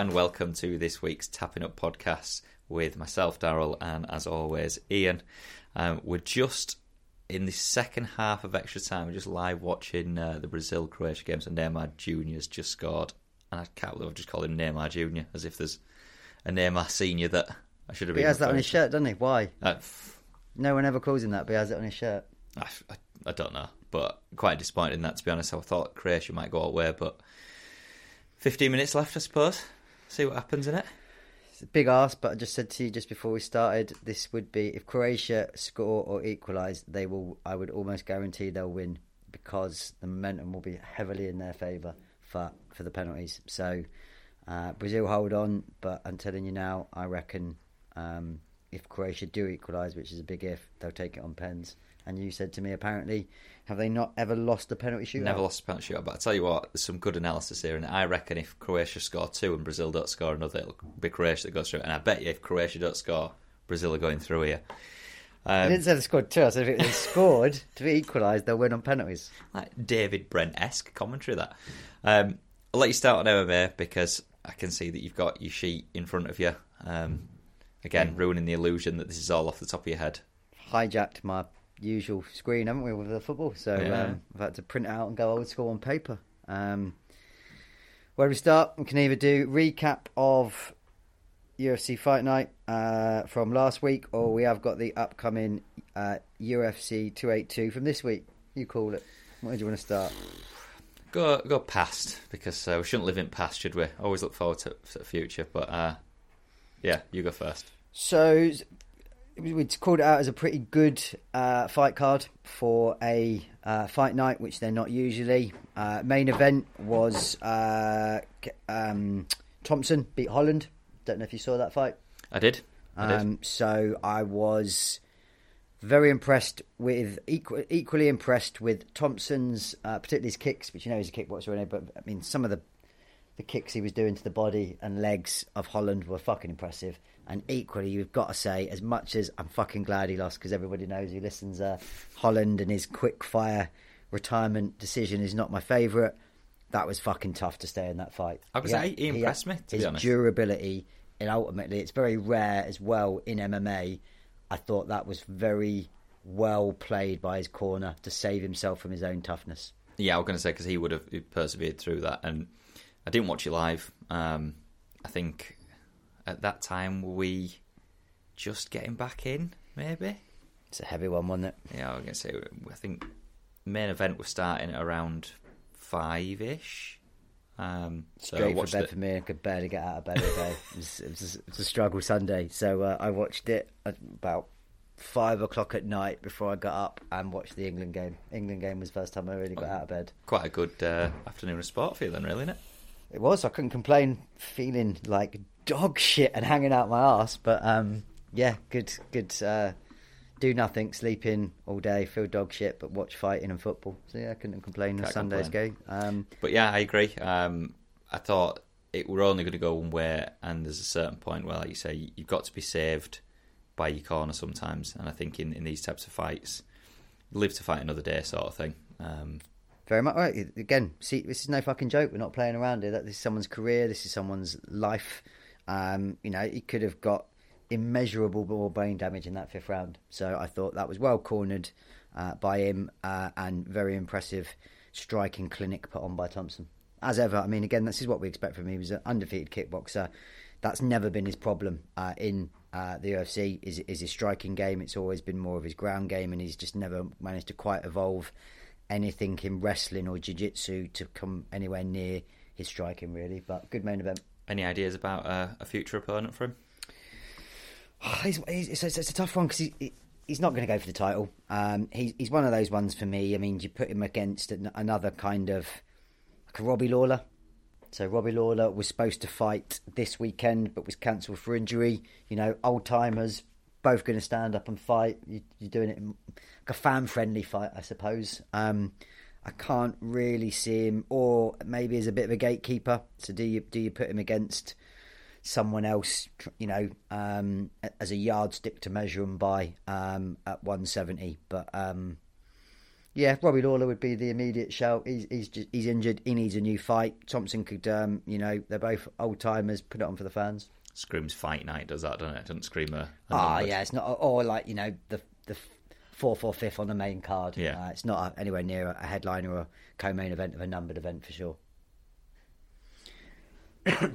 and welcome to this week's Tapping Up podcast with myself, Daryl, and as always, Ian. Um, we're just in the second half of extra time. We're just live watching uh, the Brazil Croatia games, and Neymar Junior's just scored. And I can't believe I've just called him Neymar Junior, as if there's a Neymar Senior that I should have been. He has that on his shirt, doesn't he? Why? Uh, f- No one ever calls him that, but he has it on his shirt. I, I, I don't know, but quite disappointed in that. To be honest, I thought Croatia might go away, but 15 minutes left, I suppose. See what happens in it. It's a big ask, but I just said to you just before we started, this would be if Croatia score or equalise, they will. I would almost guarantee they'll win because the momentum will be heavily in their favour for for the penalties. So uh, Brazil hold on, but I'm telling you now, I reckon um, if Croatia do equalise, which is a big if, they'll take it on pens. And you said to me, apparently, have they not ever lost a penalty shootout? Never lost a penalty shootout, but I tell you what, there's some good analysis here, and I reckon if Croatia score two and Brazil don't score another, it'll be Croatia that goes through. And I bet you if Croatia don't score, Brazil are going through here. I Um, didn't say they scored two. I said if they scored to be equalised, they'll win on penalties. like David Brent esque commentary that. Um, I'll let you start on MMA because I can see that you've got your sheet in front of you. Um, again, ruining the illusion that this is all off the top of your head. hijacked my usual screen, haven't we, with the football? So Yeah. um, I've had to print it out and go old school on paper. Um, where do we start? We can either do recap of UFC Fight Night uh, from last week, or we have got the upcoming uh, UFC 282 from this week. You call it. Where do you want to start? Go go past because uh, we shouldn't live in past, should we? Always look forward to, to the future, but uh, yeah, you go first. So we'd called it out as a pretty good uh, fight card for a uh, fight night, which they're not usually. Uh, main event was uh, um, Thompson beat Holland. Don't know if you saw that fight. I did. I did. Um, so I was very impressed with equal, equally impressed with Thompson's, uh, particularly his kicks, which you know he's a kickboxer, he? but I mean some of the the kicks he was doing to the body and legs of Holland were fucking impressive. And equally, you've got to say, as much as I'm fucking glad he lost, because everybody knows who listens, uh, Holland and his quick fire retirement decision is not my favourite. That was fucking tough to stay in that fight. I was say, he impressed me, to be his durability, and ultimately, it's very rare as well in MMA. I thought that was very well played by his corner to save himself from his own toughness. Yeah, I was going to say because he would have persevered through that, and I didn't watch it live. Um, I think at that time were we just getting back in, maybe. It's a heavy one, wasn't it? Yeah, I was going to say I think main event was starting at around five ish. Um, so Straight for bed it. for me. I could barely get out of bed all day. it, was, it, was, it was a struggle Sunday, so uh, I watched it at about five o'clock at night before I got up and watched the England game. England game was the first time I really got out of bed. Quite a good uh, afternoon of sport for you then, really, isn't it? It was. I couldn't complain. Feeling like dog shit and hanging out my ass, but um, yeah, good, good. Uh, do nothing, sleep in all day, feel dog shit, but watch fighting and football. So yeah, I couldn't complain. Can't on Sunday's complain. game. Um, But yeah, I agree. Um, I thought it were only going to go one way, and there's a certain point where, like you say, you've got to be saved by your corner sometimes. And I think in, in these types of fights, live to fight another day, sort of thing. Um, Very much right. Again, see, this is no fucking joke. We're not playing around here. That this is someone's career. This is someone's life. Um, you know, he could have got immeasurable more brain damage in that fifth round. So I thought that was well cornered uh, by him uh, and very impressive striking clinic put on by Thompson. As ever, I mean, again, this is what we expect from him. He was an undefeated kickboxer. That's never been his problem uh, in uh, the UFC. Is is his striking game? It's always been more of his ground game, and he's just never managed to quite evolve anything in wrestling or jiu-jitsu to come anywhere near his striking really but good main event any ideas about uh, a future opponent for him? he's, he's, it's, it's, a tough one because he, he- he's not going to go for the title. Um, he, he's one of those ones for me. I mean you put him against an, another kind of like Robbie Lawler. So Robbie Lawler was supposed to fight this weekend but was cancelled for injury. You know old timers both going to stand up and fight. You, you're doing it like a fan friendly fight I suppose. Um, I can't really see him, or maybe as a bit of a gatekeeper. So do you do you put him against someone else, you know, um, as a yardstick to measure him by um, at 170? But um, Yeah, Robbie Lawler would be the immediate shout. He's he's just, he's injured. He needs a new fight. Thompson could, um, you know, they're both old timers. Put it on for the fans. Screams fight night does that, doesn't it? Doesn't scream a. Ah, number. yeah, it's not, or like you know the the fourth or fifth on the main card. Yeah. uh, it's not anywhere near a headliner or a co-main event of a numbered event for sure.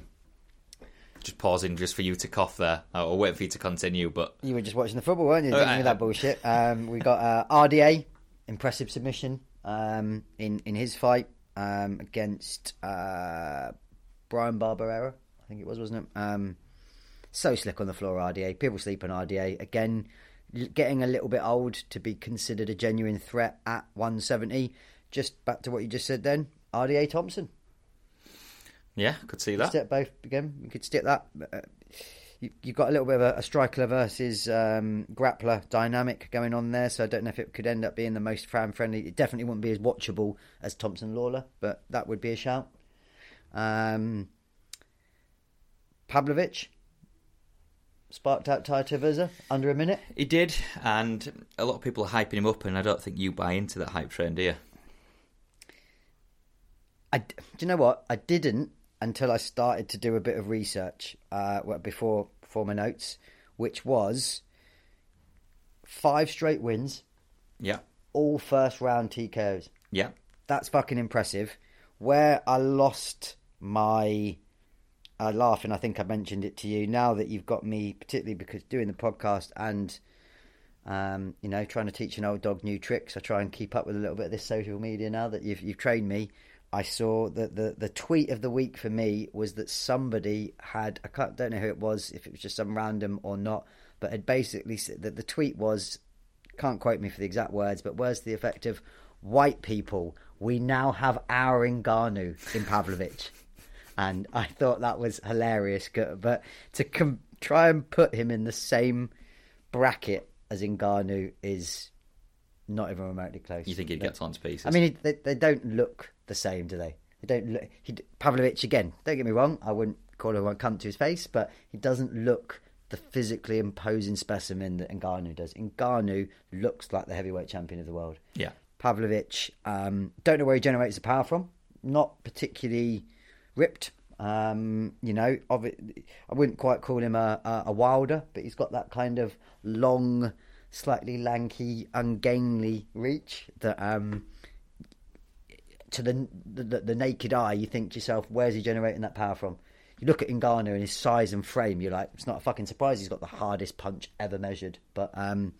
Just pausing just for you to cough there. I'll wait for you to continue, but You were just watching the football, weren't you? Oh, Didn't I- that bullshit. Um, we got uh, RDA, impressive submission um, in in his fight um, against uh, Bryan Barberena. I think it was, wasn't it? Um, so slick on the floor, RDA. People sleep on RDA again. Getting a little bit old to be considered a genuine threat at 170. Just back to what you just said then. RDA Thompson. yeah, could see that. Step both again. You could stick that. Uh, you, you've got a little bit of a, a striker versus um, grappler dynamic going on there, so I don't know if it could end up being the most fan friendly. It definitely wouldn't be as watchable as Thompson Lawler, but that would be a shout. Um, Pavlovich sparked out Tai Tuivasa under a minute. He did, and a lot of people are hyping him up, and I don't think you buy into that hype train, do you? I, do you know what? I didn't until I started to do a bit of research uh, well, before before my notes, which was five straight wins, Yeah, all first round TKOs. yeah. That's fucking impressive. Where I lost my uh, laugh, and I think I mentioned it to you. Now that you've got me, particularly because doing the podcast and um, you know trying to teach an old dog new tricks, I try and keep up with a little bit of this social media. Now that you've you've trained me, I saw that the the tweet of the week for me was that somebody had I can't, don't know who it was, if it was just some random or not, but had basically said that the tweet was can't quote me for the exact words, but words to the effect of white people, we now have our Ngannou in Pavlovich. And I thought that was hilarious. But to com- try and put him in the same bracket as Ngannou is not even remotely close. You think he'd get torn to pieces? I mean, they, they don't look the same, do they? They don't look. He, Pavlovich again. Don't get me wrong. I wouldn't call him a cunt to his face, but he doesn't look the physically imposing specimen that Ngannou does. Ngannou looks like the heavyweight champion of the world. yeah, Pavlovich, um, don't know where he generates the power from. Not particularly ripped. Um, you know, of it, I wouldn't quite call him a, a, Wilder, but he's got that kind of long, slightly lanky, ungainly reach that um, to the, the the naked eye, you think to yourself, where's he generating that power from? You look at Ngannou and his size and frame, you're like, it's not a fucking surprise he's got the hardest punch ever measured. But um,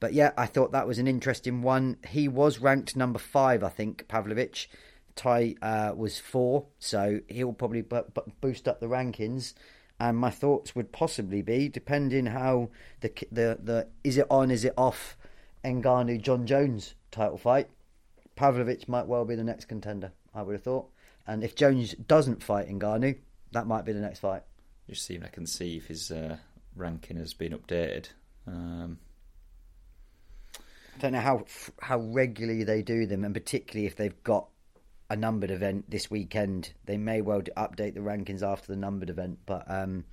but yeah, I thought that was an interesting one. He was ranked number five, I think, Pavlovich. Tai uh, was four, so he'll probably bu- bu- boost up the rankings. And my thoughts would possibly be, depending how the the the is it on, is it off, Ngannou Jon Jones title fight. Pavlovich might well be the next contender. I would have thought. And if Jones doesn't fight Ngannou, that might be the next fight. just seeing I can see if his uh, ranking has been updated. Um, I don't know how how regularly they do them, and particularly if they've got a numbered event this weekend, they may well update the rankings after the numbered event. But um,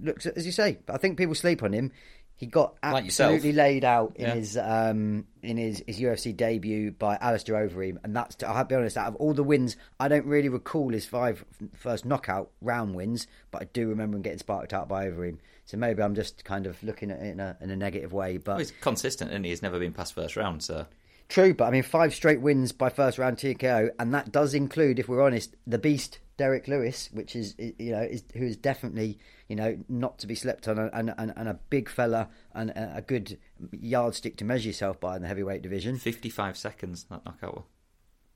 looks as you say, I think people sleep on him. He got Like absolutely laid out in Yeah. his um, in his, his UFC debut by Alistair Overeem, and that's I'll be honest. Out of all the wins, I don't really recall his five first knockout round wins, but I do remember him getting sparked out by Overeem. So maybe I'm just kind of looking at it in a in a negative way. But well, he's consistent, isn't he? He's never been past first round, so True, but I mean, five straight wins by first round TKO, and that does include, if we're honest, the beast Derrick Lewis, which is you know is who is definitely you know not to be slept on, and and, and a big fella and a good yardstick to measure yourself by in the heavyweight division. 55 seconds that knockout. will.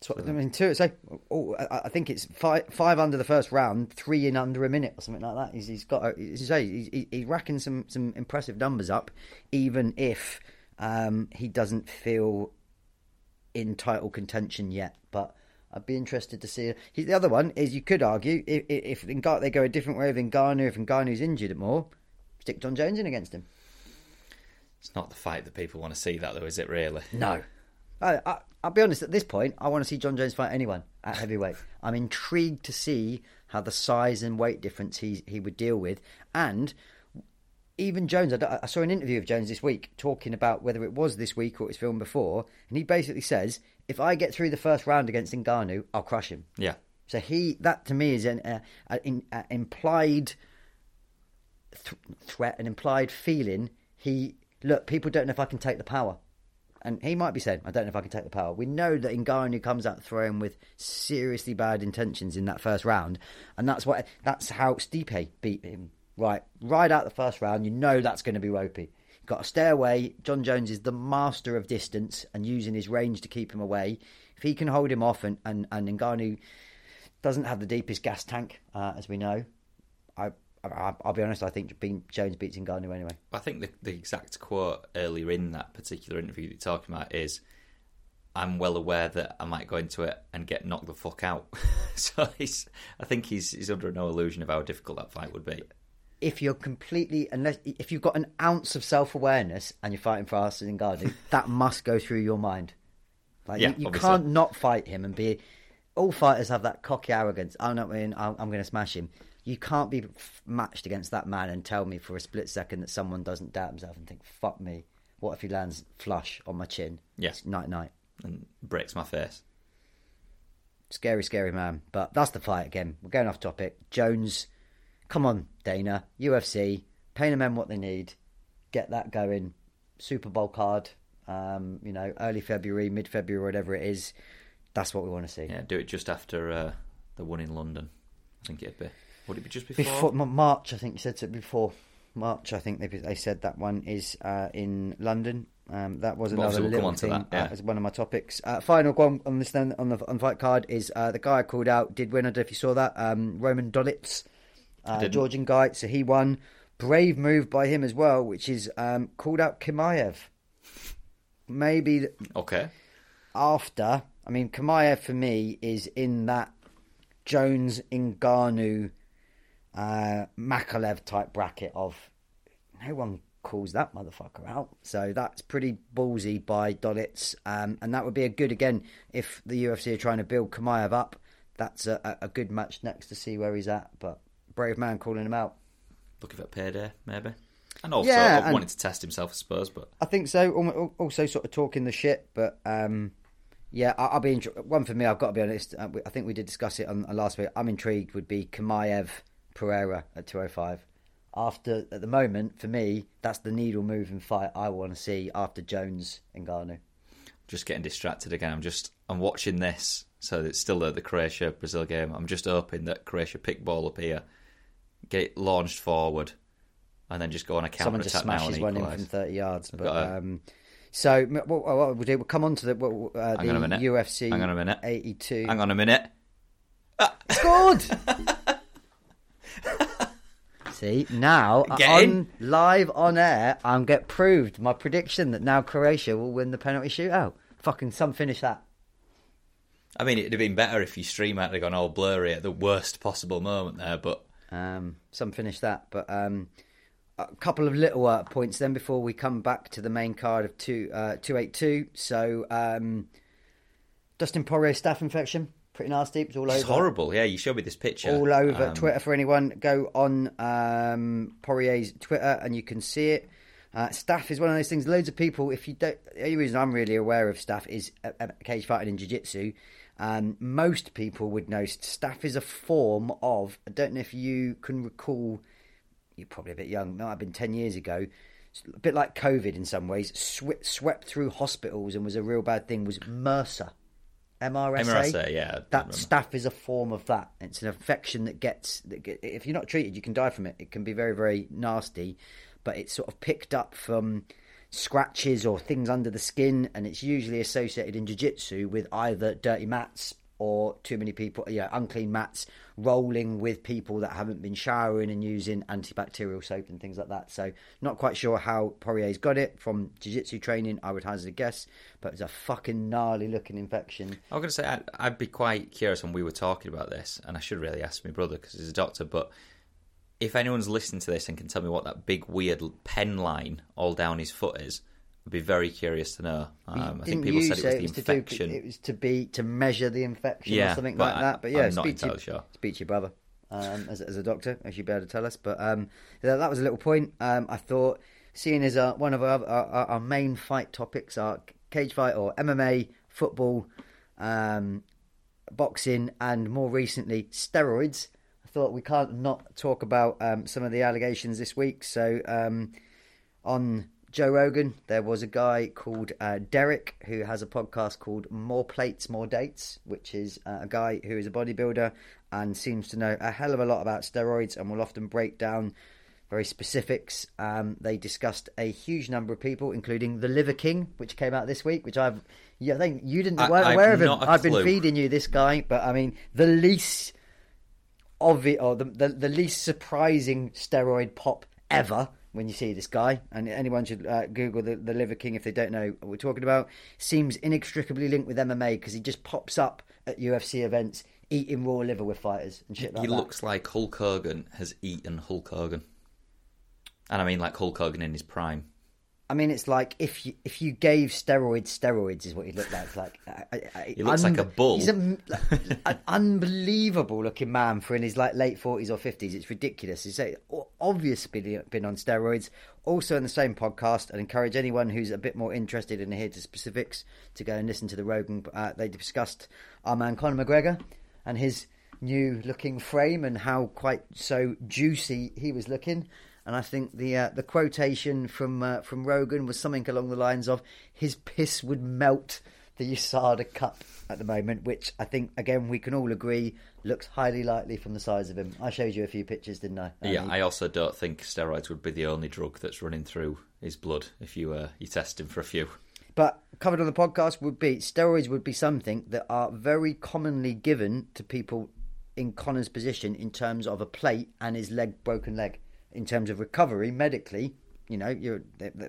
So, I mean, two. So, oh, I I think it's five five under the first round, three in under a minute or something like that. He's, he's got, as you say, he's, he's racking some some impressive numbers up, even if um, he doesn't feel in title contention yet. But I'd be interested to see. He, the other one is you could argue if, if Ngannou, they go a different way with Ngannou, if Ngannou's injured at more, stick Jon Jones in against him. It's not the fight that people want to see, that though, is it? Really? No. I, I, I'll be honest, at this point, I want to see Jon Jones fight anyone at heavyweight. I'm intrigued to see how the size and weight difference he, he would deal with. And even Jones, I, I saw an interview of Jones this week talking about whether it was this week or it was filmed before, and he basically says, "If I get through the first round against Ngannou, I'll crush him." Yeah. So he that to me is an uh, in, uh, implied th- threat, an implied feeling. He look, people don't know if I can take the power, and he might be saying, "I don't know if I can take the power." We know that Ngannou comes out throwing with seriously bad intentions in that first round, and that's what that's how Stipe beat him. Right, right out the first round, you know that's going to be ropey. Got to stay away. Jon Jones is the master of distance and using his range to keep him away. If he can hold him off, and and, and Ngannou doesn't have the deepest gas tank, uh, as we know. I, I, I'll be honest. I think Jones beats Ngannou anyway. I think the, the exact quote earlier in that particular interview that you're talking about is, "I'm well aware that I might go into it and get knocked the fuck out." so I think he's he's under no illusion of how difficult that fight would be. If you're completely, unless if you've got an ounce of self awareness and you're fighting for Arsene Ngannou, that must go through your mind. Like Yeah, you, you can't not fight him and be. All fighters have that cocky arrogance. I'm not. I'm, I'm going to smash him. You can't be matched against that man and tell me for a split second that someone doesn't doubt himself and think, "Fuck me." What if he lands flush on my chin? Yes. night night. and breaks my face. Scary, scary man. But that's the fight again. We're going off topic. Jones, come on, Dana. UFC, pay the men what they need. Get that going. Super Bowl card. Um, you know, early February, mid February, whatever it is. That's what we want to see. Yeah, do it just after uh, the one in London. I think it'd be. Would it be just before? Before March, I think you said it before. March, I think they they said that one is uh, in London. Um, that was another we'll little thing that, yeah. uh, as one of my topics. Uh, final one on this then on the on the fight card is uh, the guy I called out did win. I don't know if you saw that. Um, Roman Dolidze, uh. Georgian guy, so he won. Brave move by him as well, which is um, called out Chimaev. Maybe Okay. after. I mean, Chimaev for me is in that Jones, Ngannou, uh, Makhachev type bracket of no one calls that motherfucker out. So that's pretty ballsy by Dolidze. Um, and that would be a good, again, if the UFC are trying to build Chimaev up, that's a- a good match next to see where he's at. But brave man calling him out. Looking for payday, maybe. And also Yeah, I and- wanted to test himself, I suppose. But I think so. Also, sort of talking the shit, but um, yeah, I- I'll be intri- one for me. I've got to be honest. uh, I think we did discuss it on, on last week. I'm intrigued. Would be Chimaev Pereira at 205. After at the moment, for me, that's the needle moving fight I want to see after Jones and Ngannou. just getting distracted again. I'm just I'm watching this, so it's still the, the Croatia Brazil game. I'm just hoping that Croatia pick ball up here, get it launched forward, and then just go on a counter Someone just attack now and smashes one in from 30 yards. But a- um, so what, what we'll do, we'll come on to the, uh, Hang on. UFC. Hang on a minute. 82. Hang on a minute. Scored. See now Get on live on air, I'm get proved my prediction that now Croatia will win the penalty shootout. Fucking some finish that. I mean, it'd have been better if you stream had gone all blurry at the worst possible moment there, but Um, some finish that, but um, a couple of little uh, points then before we come back to the main card of two uh, two eight two. So um, Dustin Poirier staph infection, pretty nasty. It's all it's over. horrible. Yeah, you showed me this picture. all over Um, Twitter for anyone. Go on um, Poirier's Twitter and you can see it. Uh, staph is one of those things. Loads of people. If you don't, the only reason I'm really aware of staph is uh, uh, cage fighting in jiu-jitsu. Um, most people would know staph is a form of. I don't know if you can recall. You're probably a bit young. Might have been ten years ago. A bit like COVID in some ways. Swe- swept through hospitals and was a real bad thing. Was MRSA, MRSA. MRSA, yeah, That staph is a form of that. It's an infection that gets, that get, if you're not treated, you can die from it. It can be very, very nasty, but it's sort of picked up from scratches or things under the skin, and it's usually associated in jiu-jitsu with either dirty mats or too many people, yeah, unclean mats, rolling with people that haven't been showering and using antibacterial soap and things like that. So, not quite sure how Poirier's got it from jiu-jitsu training. I would hazard a guess, but it's a fucking gnarly looking infection. I was going to say, I'd, I'd be quite curious when we were talking about this, and I should really ask my brother because he's a doctor. But if anyone's listening to this and can tell me what that big weird pen line all down his foot is, I'd be very curious to know. Um, I think people said it was the to do- infection. it was to be to measure the infection Yeah, or something like I- that. But yeah, I'm speak to, sure. speak to your brother. um, as, as a doctor, as you'd be able to tell us. But um, that, that was a little point. Um, I thought, seeing as uh, one of our, our, our main fight topics are cage fight or MMA, football, um, boxing, and more recently steroids. Thought we can't not talk about um, some of the allegations this week. So um, on Joe Rogan, there was a guy called uh, Derek who has a podcast called More Plates, More Dates, which is uh, a guy who is a bodybuilder and seems to know a hell of a lot about steroids and will often break down very specifics. Um, they discussed a huge number of people, including the Liver King, which came out this week, which I've. Yeah, I think you didn't I- weren't I've aware of him. I've been feeding you this guy, but I mean the least of or the, the the least surprising steroid pop ever when you see this guy. And anyone should uh, Google the, the Liver King if they don't know what we're talking about. Seems inextricably linked with MMA because he just pops up at UFC events eating raw liver with fighters and shit like he that. looks like Hulk Hogan has eaten Hulk Hogan. And I mean like Hulk Hogan in his prime. I mean, it's like if you if you gave steroids steroids is what he looked like. It's like I, I, I- He looks like a bull. He's a, an unbelievable looking man for in his like late forties or fifties. It's ridiculous. He's obviously been on steroids. Also in the same podcast, I'd encourage anyone who's a bit more interested in here to specifics to go and listen to the Rogan. Uh, they discussed our man Conor McGregor and his new looking frame and how quite so juicy he was looking. And I think the uh, the quotation from uh, from Rogan was something along the lines of "His piss would melt the USADA Cup" at the moment, which I think again we can all agree looks highly likely from the size of him. I showed you a few pictures, didn't I? Yeah, Um, I also don't think steroids would be the only drug that's running through his blood if you uh, you test him for a few. But covered on the podcast would be steroids would be something that are very commonly given to people in Conor's position in terms of a plate and his leg broken leg. In terms of recovery medically, you know, you're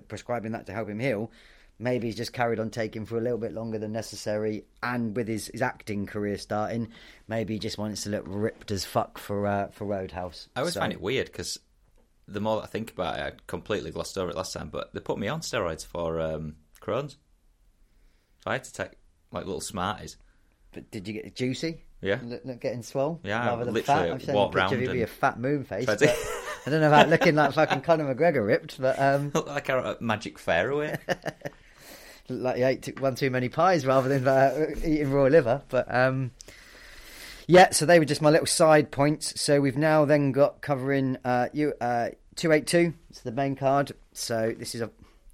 prescribing that to help him heal. Maybe he's just carried on taking for a little bit longer than necessary, and with his, his acting career starting, maybe he just wants to look ripped as fuck for uh, for Roadhouse. I always So- find it weird because the more that I think about it, I completely glossed over it last time, but they put me on steroids for um, Crohn's. So I had to take like little Smarties. But did you get juicy? Yeah. Look, getting swole. Yeah, rather than literally fat. I'm showing walk a picture of round you and- your fat moon face. Tried but to- I don't know about looking like fucking Conor McGregor ripped, but um, Look like a magic fairway. like you ate one too many pies rather than uh, eating raw liver. But um, yeah, so they were just my little side points. So we've now then got covering uh, you uh, two eight two. It's the main card. So this is a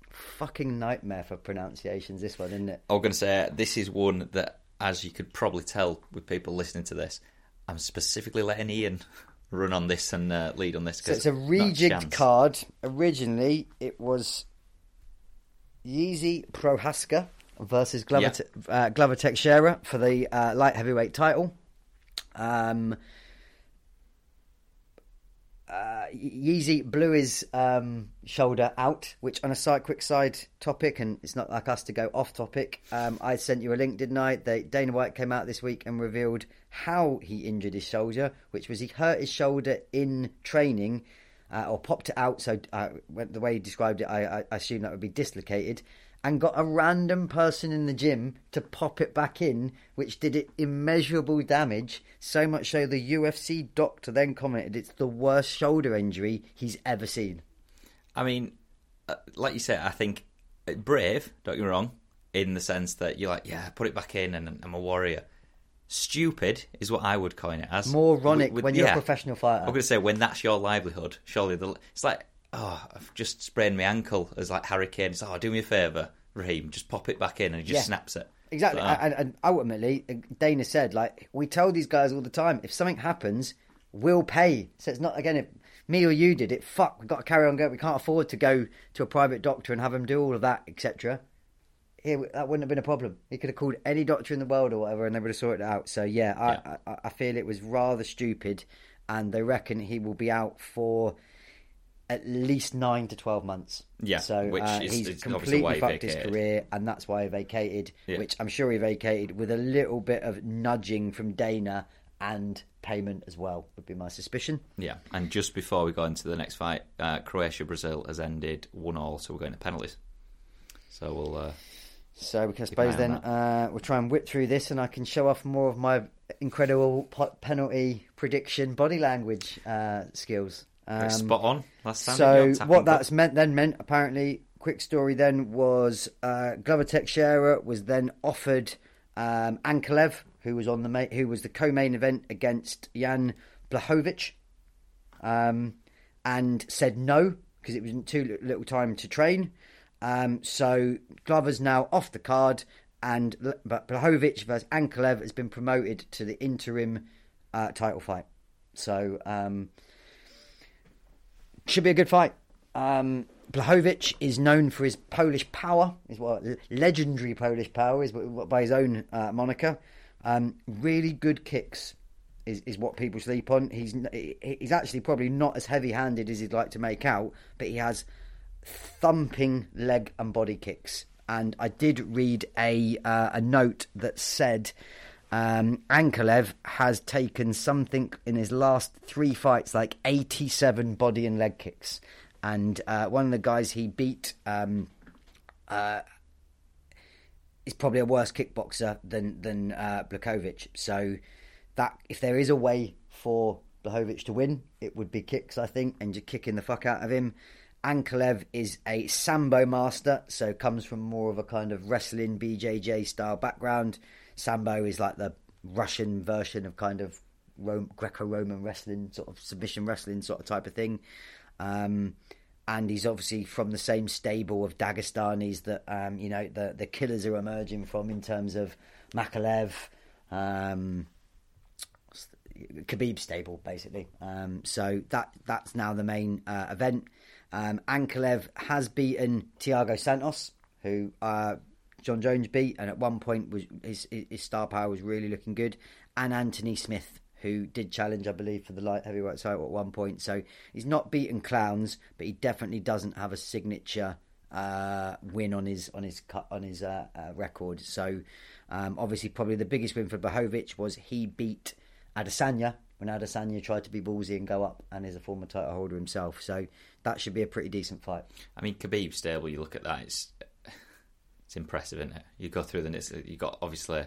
fucking nightmare for pronunciations. This one, isn't it? I'm going to say this is one that, as you could probably tell with people listening to this, I'm specifically letting Ian run on this and uh, lead on this. So it's a rejigged card. Originally, it was Yeezy Prochazka versus Glover, Yeah. Uh, Glover Teixeira for the uh, light heavyweight title. Um, uh, Yeezy blew his um, shoulder out, which on a side quick side topic, and it's not like us to go off topic. Um, I sent you a link, didn't I? They, Dana White came out this week and revealed how he injured his shoulder, which was he hurt his shoulder in training. Uh, or popped it out, so uh, the way he described it, I, I, assume that would be dislocated, and got a random person in the gym to pop it back in, which did it immeasurable damage. So much so the UFC doctor then commented it's the worst shoulder injury he's ever seen. I mean, uh, like you said, I think uh, brave. Don't get me wrong, in the sense that you're like, yeah, put it back in, and I'm a warrior. Stupid is what I would coin it as. Moronic With- with- when you're yeah. a professional fighter. I'm going to say when that's your livelihood, surely the, it's like, oh, I've just sprained my ankle as like Harry Kane. It's oh, do me a favour, Raheem, just pop it back in, and he just Yeah. snaps it. Exactly, But, uh, and, and ultimately, uh, Dana said, like we tell these guys all the time, if something happens, we'll pay. So it's not again if me or you did it. Fuck, we've got to carry on going. We can't afford to go to a private doctor and have him do all of that, etc. Here, that wouldn't have been a problem. He could have called any doctor in the world or whatever, and they would have sorted it out. So yeah, I, I, I feel it was rather stupid, and they reckon he will be out for at least nine to twelve months. Yeah, so which uh, is- he's is obviously why completely he fucked his career, and that's why he vacated. Yeah. Which I'm sure he vacated with a little bit of nudging from Dana and payment as well. Would be my suspicion. Yeah, and just before we go into the next fight, uh, Croatia Brazil has ended one all, so we're going to penalties. So we'll. Uh, So we can, I suppose then uh, we'll try and whip through this, and I can show off more of my incredible penalty prediction, body language uh, skills. Um, Spot on. Last time. so what that's meant then meant apparently quick story then was uh, Glover Teixeira was then offered um, Ankalaev who was on the ma- who was the co-main event against Jan Blachowicz um, and said no because it was too little time to train. Um, so Glover's now off the card, and but Blachowicz versus Ankalaev has been promoted to the interim uh, title fight. So um, should be a good fight. Um, Blachowicz is known for his Polish power, is what legendary Polish power is by his own uh, moniker. Um, really good kicks is, is what people sleep on. He's he's actually probably not as heavy-handed as he'd like to make out, but he has thumping leg and body kicks. And I did read a uh, a note that said um, Ankalaev has taken something in his last three fights like 87 body and leg kicks. And uh, one of the guys he beat um, uh, is probably a worse kickboxer than than uh, Blachowicz. So that if there is a way for Blachowicz to win, it would be kicks, I think, and just kicking the fuck out of him. Ankalaev is a sambo master, so comes from more of a kind of wrestling BJJ style background. Sambo is like the Russian version of kind of Rome, Greco-Roman wrestling, sort of submission wrestling sort of type of thing. Um, and he's obviously from the same stable of Dagestanis that um, you know the the killers are emerging from in terms of Makhachev, um, Khabib stable basically. Um, so that that's now the main uh, event. Um, Ankalaev has beaten Thiago Santos, who uh, John Jones beat, and at one point was his his star power was really looking good, and Anthony Smith, who did challenge, I believe, for the light heavyweight title at one point. So he's not beaten clowns, but he definitely doesn't have a signature uh, win on his on his on his uh, uh, record. So um, obviously, probably the biggest win for Blachowicz was he beat Adesanya when Adesanya tried to be ballsy and go up, and is a former title holder himself. So that should be a pretty decent fight. I mean, Khabib stable. You look at that; it's it's impressive, isn't it? You go through the list. You got obviously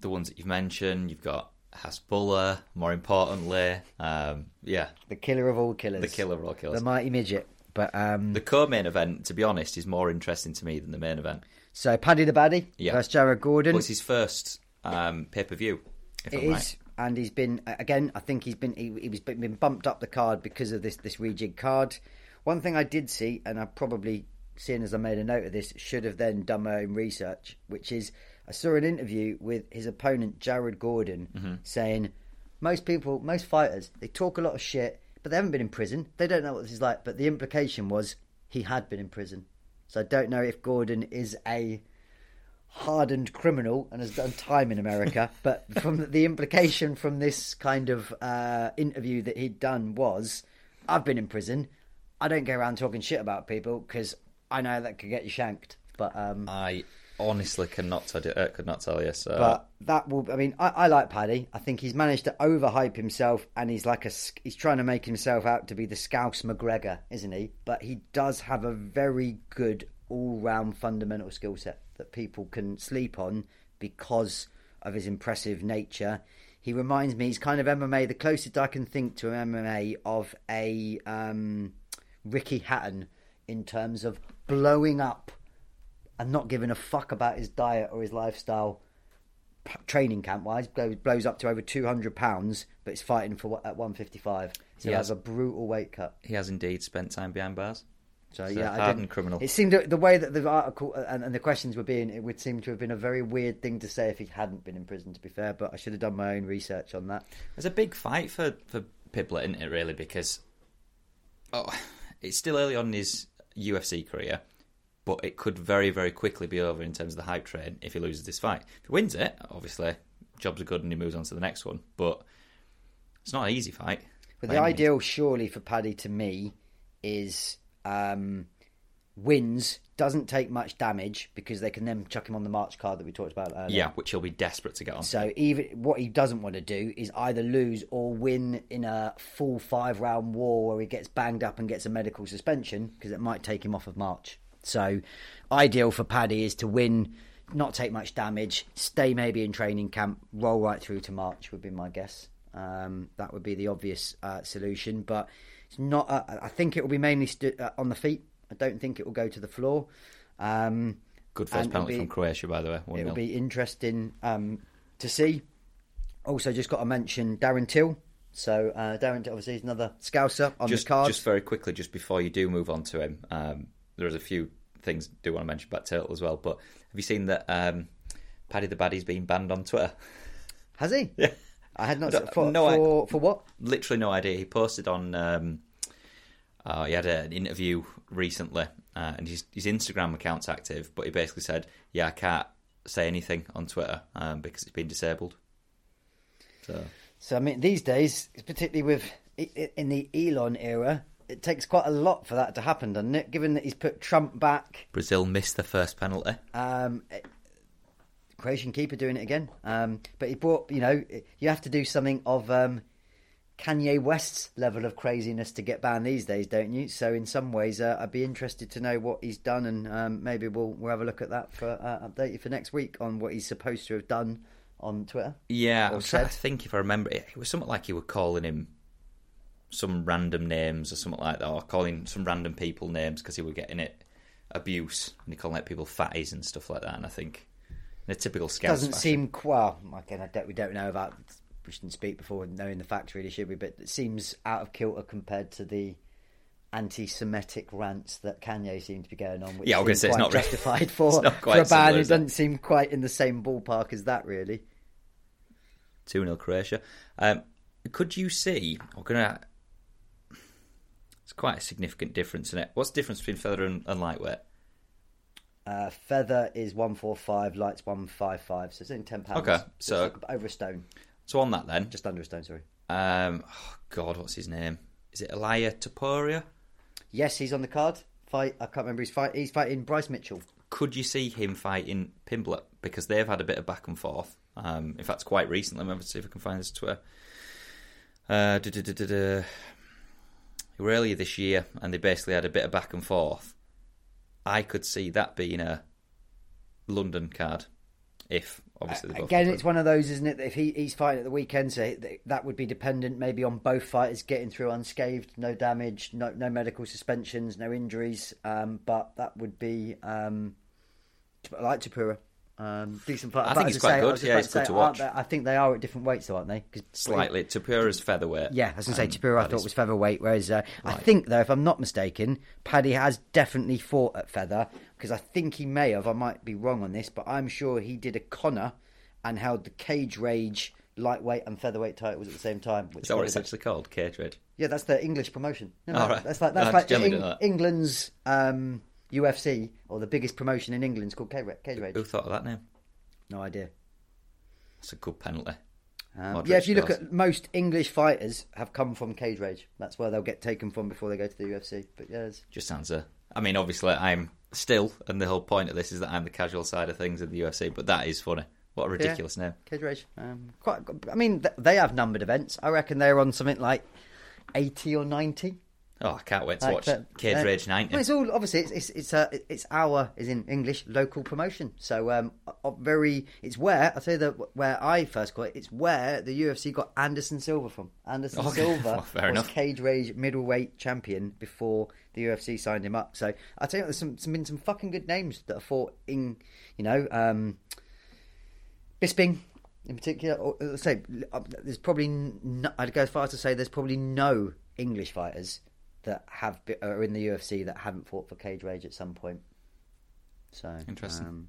the ones that you've mentioned. You've got Hasbullah. More importantly, um, yeah, The killer of all killers, the killer of all killers. the mighty midget. But um, The co-main event, to be honest, is more interesting to me than the main event. so Paddy the Baddy Yeah. versus Jared Gordon. Well, it's his first um, pay-per-view. If It I'm is, right. and he's been again. I think he's been he, he was been bumped up the card because of this this rejig card. One thing I did see, and I probably, seeing as I made a note of this, should have then done my own research. Which is, I saw an interview with his opponent Jared Gordon Mm-hmm. saying, most people, most fighters, they talk a lot of shit, but they haven't been in prison. They don't know what this is like. But the implication was he had been in prison. So I don't know if Gordon is a hardened criminal and has done time in America. but from the, implication from this kind of uh, interview that he'd done was, I've been in prison. I don't go around talking shit about people because I know that could get you shanked. But um, I honestly cannot tell you, uh, could not tell you. So but that will. I mean, I, I like Paddy. I think he's managed to overhype himself, and he's like a. He's trying to make himself out to be the Scouse McGregor, isn't he? But he does have a very good all-round fundamental skill set that people can sleep on because of his impressive nature. He reminds me. He's kind of MMA. The closest I can think to an MMA of a um, Ricky Hatton in terms of blowing up and not giving a fuck about his diet or his lifestyle p- training camp wise blows, blows up to over 200 pounds but is fighting for at 155 so he has a brutal weight cut he has indeed spent time behind bars. so a yeah I hardened didn't- criminal. it seemed the way that the article uh, and, and the questions were being it would seem to have been a very weird thing to say if he hadn't been in prison to be fair but I should have done my own research on that It's a big fight for for Pimblett, isn't it? Really, because oh, it's still early on in his UFC career, but it could very very quickly be over in terms of the hype train if he loses this fight. If he wins it, obviously jobs are good and he moves on to the next one. But it's not an easy fight. But the ideal, surely, for Paddy to me is um, wins, doesn't take much damage because they can then chuck him on the March card that we talked about earlier. yeah, which he'll be desperate to get on. So even what he doesn't want to do is either lose or win in a full five round war where he gets banged up and gets a medical suspension because it might take him off of March. So ideal for Paddy is to win, not take much damage, stay maybe in training camp, roll right through to March would be my guess. Um, that would be the obvious uh, solution, but it's not. Uh, I think it will be mainly uh, on the feet. I don't think it will go to the floor. Um, Good first penalty be- from Croatia, by the way. 1 It'll 0. be interesting um, to see. Also, just got to mention Darren Till. So uh, Darren obviously, is another Scouser on just, the card. just very quickly, just before you do move on to him, um, there's a few things I do want to mention about Turtle as well. But have you seen that um, Paddy the Baddie's been banned on Twitter? Has he? Yeah. I had not. No, for, no, I- for, for what? Literally no idea. He posted on. Um, uh, he had an interview recently, uh, and his, his Instagram account's active, but he basically said, "Yeah, I can't say anything on Twitter um, because it's been disabled." So So I mean, these days, particularly with in the Elon era, it takes quite a lot for that to happen, doesn't it? Given that he's put Trump back, Brazil missed the first penalty. um, eh, Croatian keeper doing it again. Um, but he brought, you know, you have to do something of um, Kanye West's level of craziness to get banned these days, don't you? So in some ways, uh, I'd be interested to know what he's done, and um, maybe we'll we'll have a look at that for uh, update you for next week on what he's supposed to have done on Twitter. Yeah, I'm trying to think if I remember. It it was something like you were calling him some random names or something like that, or calling some random people names because he were getting it abuse and he calling like people fatties and stuff like that. And I think in a typical scout doesn't seem well. Again, I don't, we don't know about. We shouldn't speak before knowing the facts, really, should we? But it seems out of kilter compared to the anti-Semitic rants that Kanye seemed to be going on. Which Yeah, I was gonna say, it's not really- justified for not for a band who doesn't seem quite in the same ballpark as that, really. two 0 Croatia. Um, could you see? We're gonna. It's quite a significant difference in it. What's the difference between feather and, and lightweight? Uh, feather is one four five, lights one five five, so it's only ten pounds. Okay, so- like over a stone, So on that then, just under a stone. Sorry. um, oh God, what's his name? Is it Ilia Topuria? Yes, he's on the card. Fight. I can't remember his fight. He's fighting Bryce Mitchell. could you see him fighting Pimblett because they've had a bit of back and forth? Um, in fact, quite recently. Let me see if I can find this Twitter. Uh, earlier this year, and they basically had a bit of back and forth. I could see that being a London card, if obviously both Again, it's one of those, isn't it? that If he, he's fighting at the weekend, so th- that would be dependent maybe on both fighters getting through unscathed, no damage, no no medical suspensions, no injuries. Um, but that would be um, like Topuria. Um, decent fight. I But think he's quite say- good. Yeah, he's good say, to watch. they- I think they are at different weights, though, aren't they? 'Cause- slightly Topuria's featherweight. Yeah, I was going to say Um, Topuria. I thought was featherweight, whereas uh, I think though, if I'm not mistaken, Paddy has definitely fought at feather because I think he may have. I might be wrong on this, but I'm sure he did a Conor and held the cage rage lightweight and featherweight titles at the same time. Which Is that what it's actually called? Cage Rage. Yeah, that's the English promotion. No, no, Oh, right. That's like that's I like generally Eng- that. England's um, UFC or the biggest promotion in England is called Cage, Rage. Who thought of that name? No idea. That's a good penalty. Um, yeah, if you look scores. at most English fighters have come from Cage Rage. That's where they'll get taken from before they go to the UFC. But yeah, it's- just sounds I mean, obviously, I'm still, and the whole point of this is that I'm the casual side of things in the UFC. But that is funny. What a ridiculous name! Cage Rage. Um, quite. I mean, they have numbered events. I reckon they're on something like eighty or ninety. Oh, I can't wait to Like watch that- Cage uh, Rage ninety. Well, it's all obviously it's it's it's, uh, it's our is in English local promotion. So um, uh, very it's where I tell you that where I first got it. It's where the UFC got Anderson Silva from. Anderson Silva well, fair was enough. Cage Rage middleweight champion before the UFC signed him up. So I tell you, what, there's some, some been some fucking good names that are fought in you know. Um, Bisping, in particular, or, uh, say uh, there's probably no, I'd go as far as to say there's probably no English fighters that have be, are in the UFC that haven't fought for Cage Rage at some point. So Interesting. Um,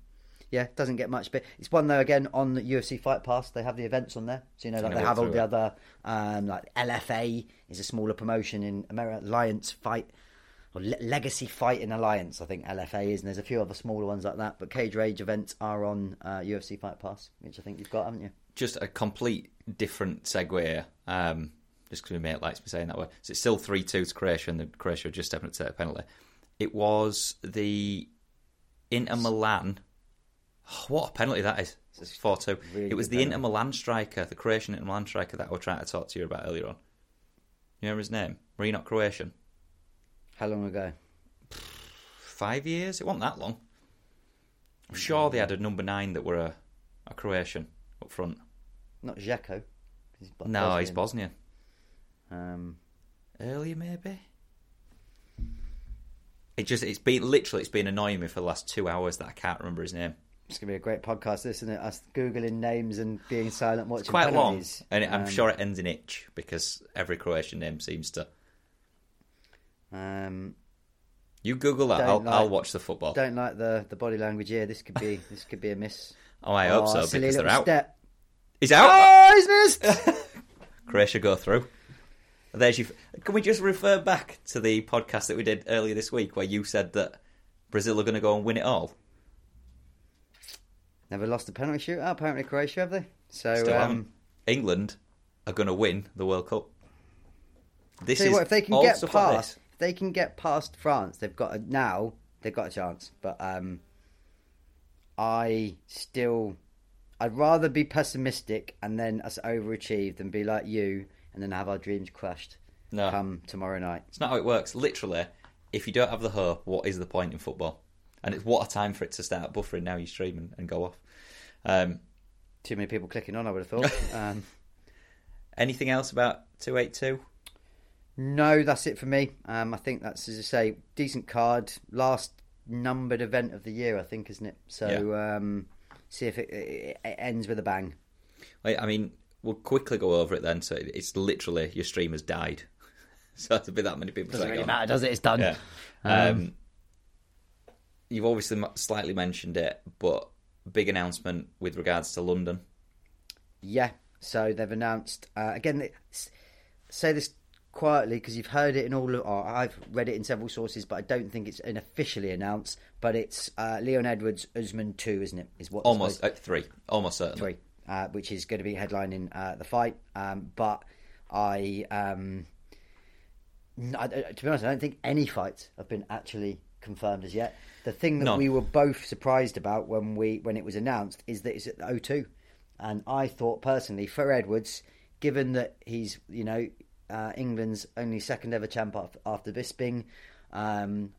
yeah, doesn't get much, but it's one though. Again, on the UFC Fight Pass, they have the events on there, so you know, like they have all the it. other, um, like LFA is a smaller promotion in America. Alliance Fight or Le- Legacy Fight in Alliance, I think LFA is, and there's a few other smaller ones like that. But Cage Rage events are on uh, UFC Fight Pass, which I think you've got, haven't you? Just a complete different segue. Um, just because my mate likes me saying that way. So it's still three two to Croatia, and the Croatia just stepping up to take a penalty. It was the Inter Milan. Oh, what a penalty that is! It's four two. really it was the Inter. Milan striker, the Croatian Inter Milan striker that I was trying to talk to you about earlier on. You remember his name? Were you not Croatian? How long ago? five years. It wasn't that long. I'm sure they had a number nine that were a, a Croatian up front. Not Dzeko. He's No, he's Bosnian. Um, Earlier, maybe. It just it's been literally it's been annoying me for the last two hours that I can't remember his name. it's gonna be a great podcast, isn't it? Us googling names and being silent watching. It's quite long, and it, I'm Um, sure it ends in itch because every Croatian name seems to. Um, You Google that. I'll, like- I'll watch the football. don't like the, the body language here. This could be this could be a miss. Oh, I hope Oh, so because they're out. Step. He's out. Oh, he's missed. Croatia go through. There's you. Can we just refer back to the podcast that we did earlier this week where you said that Brazil are going to go and win it all? Never lost a penalty shootout. Apparently, Croatia have they? So um. England are going to win the World Cup. This is what, if they can get past, if they can get past France, they've got a, now they've got a chance. But um, I still, I'd rather be pessimistic and then us overachieve than be like you and then have our dreams crushed No, come tomorrow night. it's not how it works. Literally, if you don't have the hope, what is the point in football? And it's what a time for it to start buffering now. You stream and, and go off. Um, Too many people clicking on. I would have thought. um, anything else about two eight two? no, that's it for me. Um, I think that's as I say, decent card. Last numbered event of the year, I think, isn't it? So um, see if it, it, it ends with a bang. I mean, we'll quickly go over it then. So it's literally your stream has died. so to be that many people, Doesn't really "Oh, matter, does it? It's done. Yeah. Um, Um, you've obviously slightly mentioned it, but big announcement with regards to London. Yeah, so they've announced uh, again. Say this quietly because you've heard it in all of. Or I've read it in several sources, but I don't think it's an officially announced. But it's uh, Leon Edwards Usman two, isn't it? Is what Almost uh, three, almost certainly. three, uh, which is going to be headlining uh, the fight. Um, but I, um, I- I- to be honest, I don't think any fights have been actually confirmed as yet. The thing that None. we were both surprised about when we when it was announced is that it's at the O2, and I thought personally for Edwards, given that he's you know uh, England's only second ever champ after Bisping, um,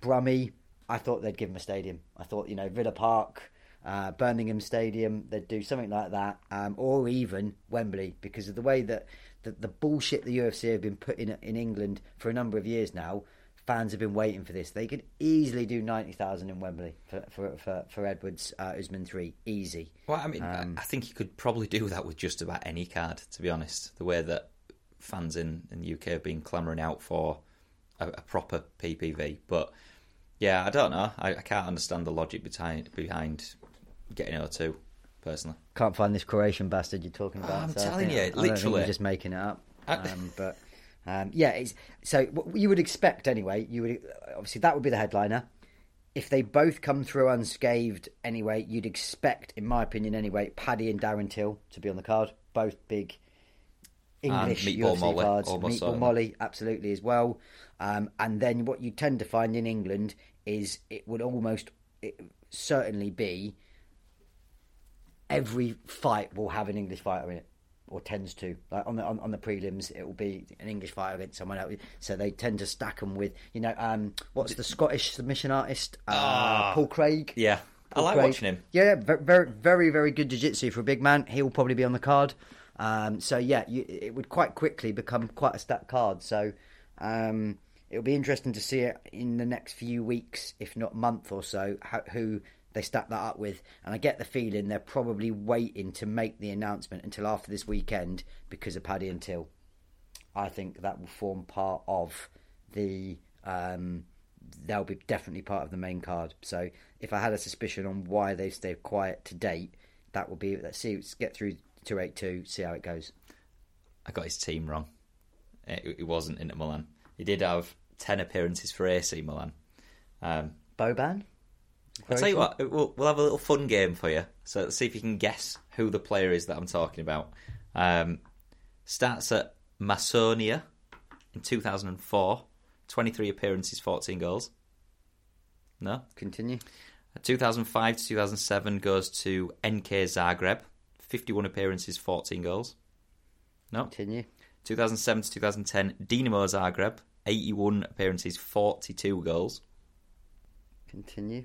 Brummy, I thought they'd give him a stadium. I thought, you know, Villa Park, uh, Birmingham Stadium, they'd do something like that, um, or even Wembley, because of the way that the, the bullshit the UFC have been putting in England for a number of years now. Fans have been waiting for this. They could easily do ninety thousand in Wembley for for for, for Edwards uh, Usman three, easy. Well, I mean, Um, I I think you could probably do that with just about any card. To be honest, the way that fans in, in the UK have been clamouring out for a, a proper PPV, but yeah, I don't know. I, I can't understand the logic behind behind getting O2 personally. Can't find this Croatian bastard you're talking about. I'm so telling you, I don't think literally. just making it up. Um, but um, yeah, it's, so what you would expect anyway. You would obviously that would be the headliner. If they both come through unscathed anyway, you'd expect, in my opinion anyway, Paddy and Darren Till to be on the card. Both big English Meatball UFC Molly, cards. Meatball certainly. Molly, absolutely as well. Um, and then what you tend to find in England is it would almost it certainly be every fight will have an English fighter in it, or tends to. Like on the on, on the prelims, it will be an English fighter against someone else. So they tend to stack them with, you know, um, what's the Scottish submission artist, uh, Ah. Paul Craig. Yeah, I like Craig. watching him. Yeah, ve- very very very good jiu-jitsu for a big man. He'll probably be on the card. Um, so yeah, you, it would quite quickly become quite a stacked card. So um, it'll be interesting to see it in the next few weeks, if not month or so, how, who they stack that up with. And I get the feeling they're probably waiting to make the announcement until after this weekend because of Paddy and Till. I think that will form part of the. Um, they'll be definitely part of the main card. So if I had a suspicion on why they've stayed quiet to date, that would be let's see let's get through two eight two, see how it goes. I got his team wrong. It, it wasn't Inter Milan. He did have ten appearances for AC Milan. Um, Boban. I'll tell you what, we'll, we'll have a little fun game for you. So let's see if you can guess who the player is that I'm talking about. Um, starts at Marsonia in 2004, 23 appearances, 14 goals. No. Continue. 2005 to 2007 goes to NK Zagreb, 51 appearances, 14 goals. No. Continue. 2007 to 2010 Dinamo Zagreb, 81 appearances, 42 goals. Continue.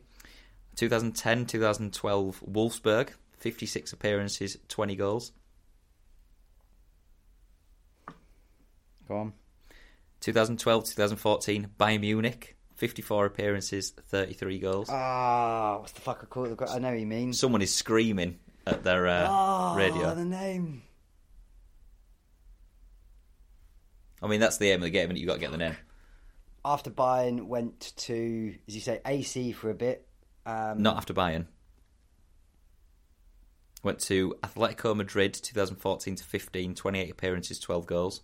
2010 2012 Wolfsburg, 56 appearances, 20 goals. Go on. 2012 2014 Bayern Munich, 54 appearances, 33 goals. Ah, what's the fuck I call it? I know what you mean. Someone is screaming at their uh, oh, radio. the name. I mean, that's the aim of the game, and you've got to get the name. After Bayern went to, as you say, AC for a bit. Um, Not after Bayern. Went to Atletico Madrid 2014 to 15, 28 appearances, 12 goals.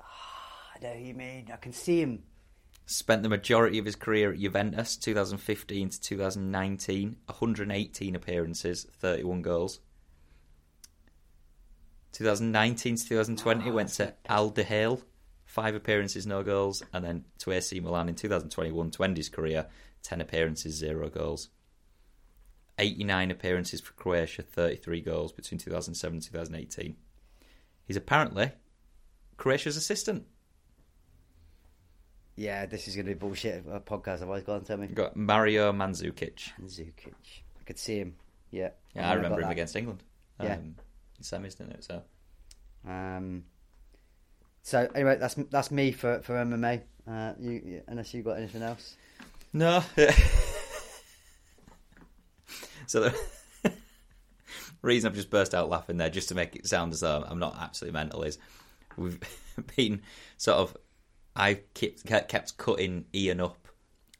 I know who you mean. I can see him. Spent the majority of his career at Juventus 2015 to 2019, 118 appearances, 31 goals. 2019 to 2020 Oh, went to Al Duhail, five appearances, no goals, and then to AC Milan in 2021 to end his career, 10 appearances, zero goals. 89 appearances for Croatia, 33 goals between 2007 and 2018. He's apparently Croatia's assistant. Yeah, this is going to be bullshit. A podcast. Otherwise, go on, tell me. We've got Mario Mandzukic. Zukic. I could see him. Yeah. Yeah, I know remember him that. against England. Um, Yeah. in semis, didn't it? So Um, so anyway, that's that's me for for MMA. Uh, you, unless you got anything else. no. so the reason I've just burst out laughing there, just to make it sound as though I'm not absolutely mental, is we've been sort of I kept kept cutting Ian up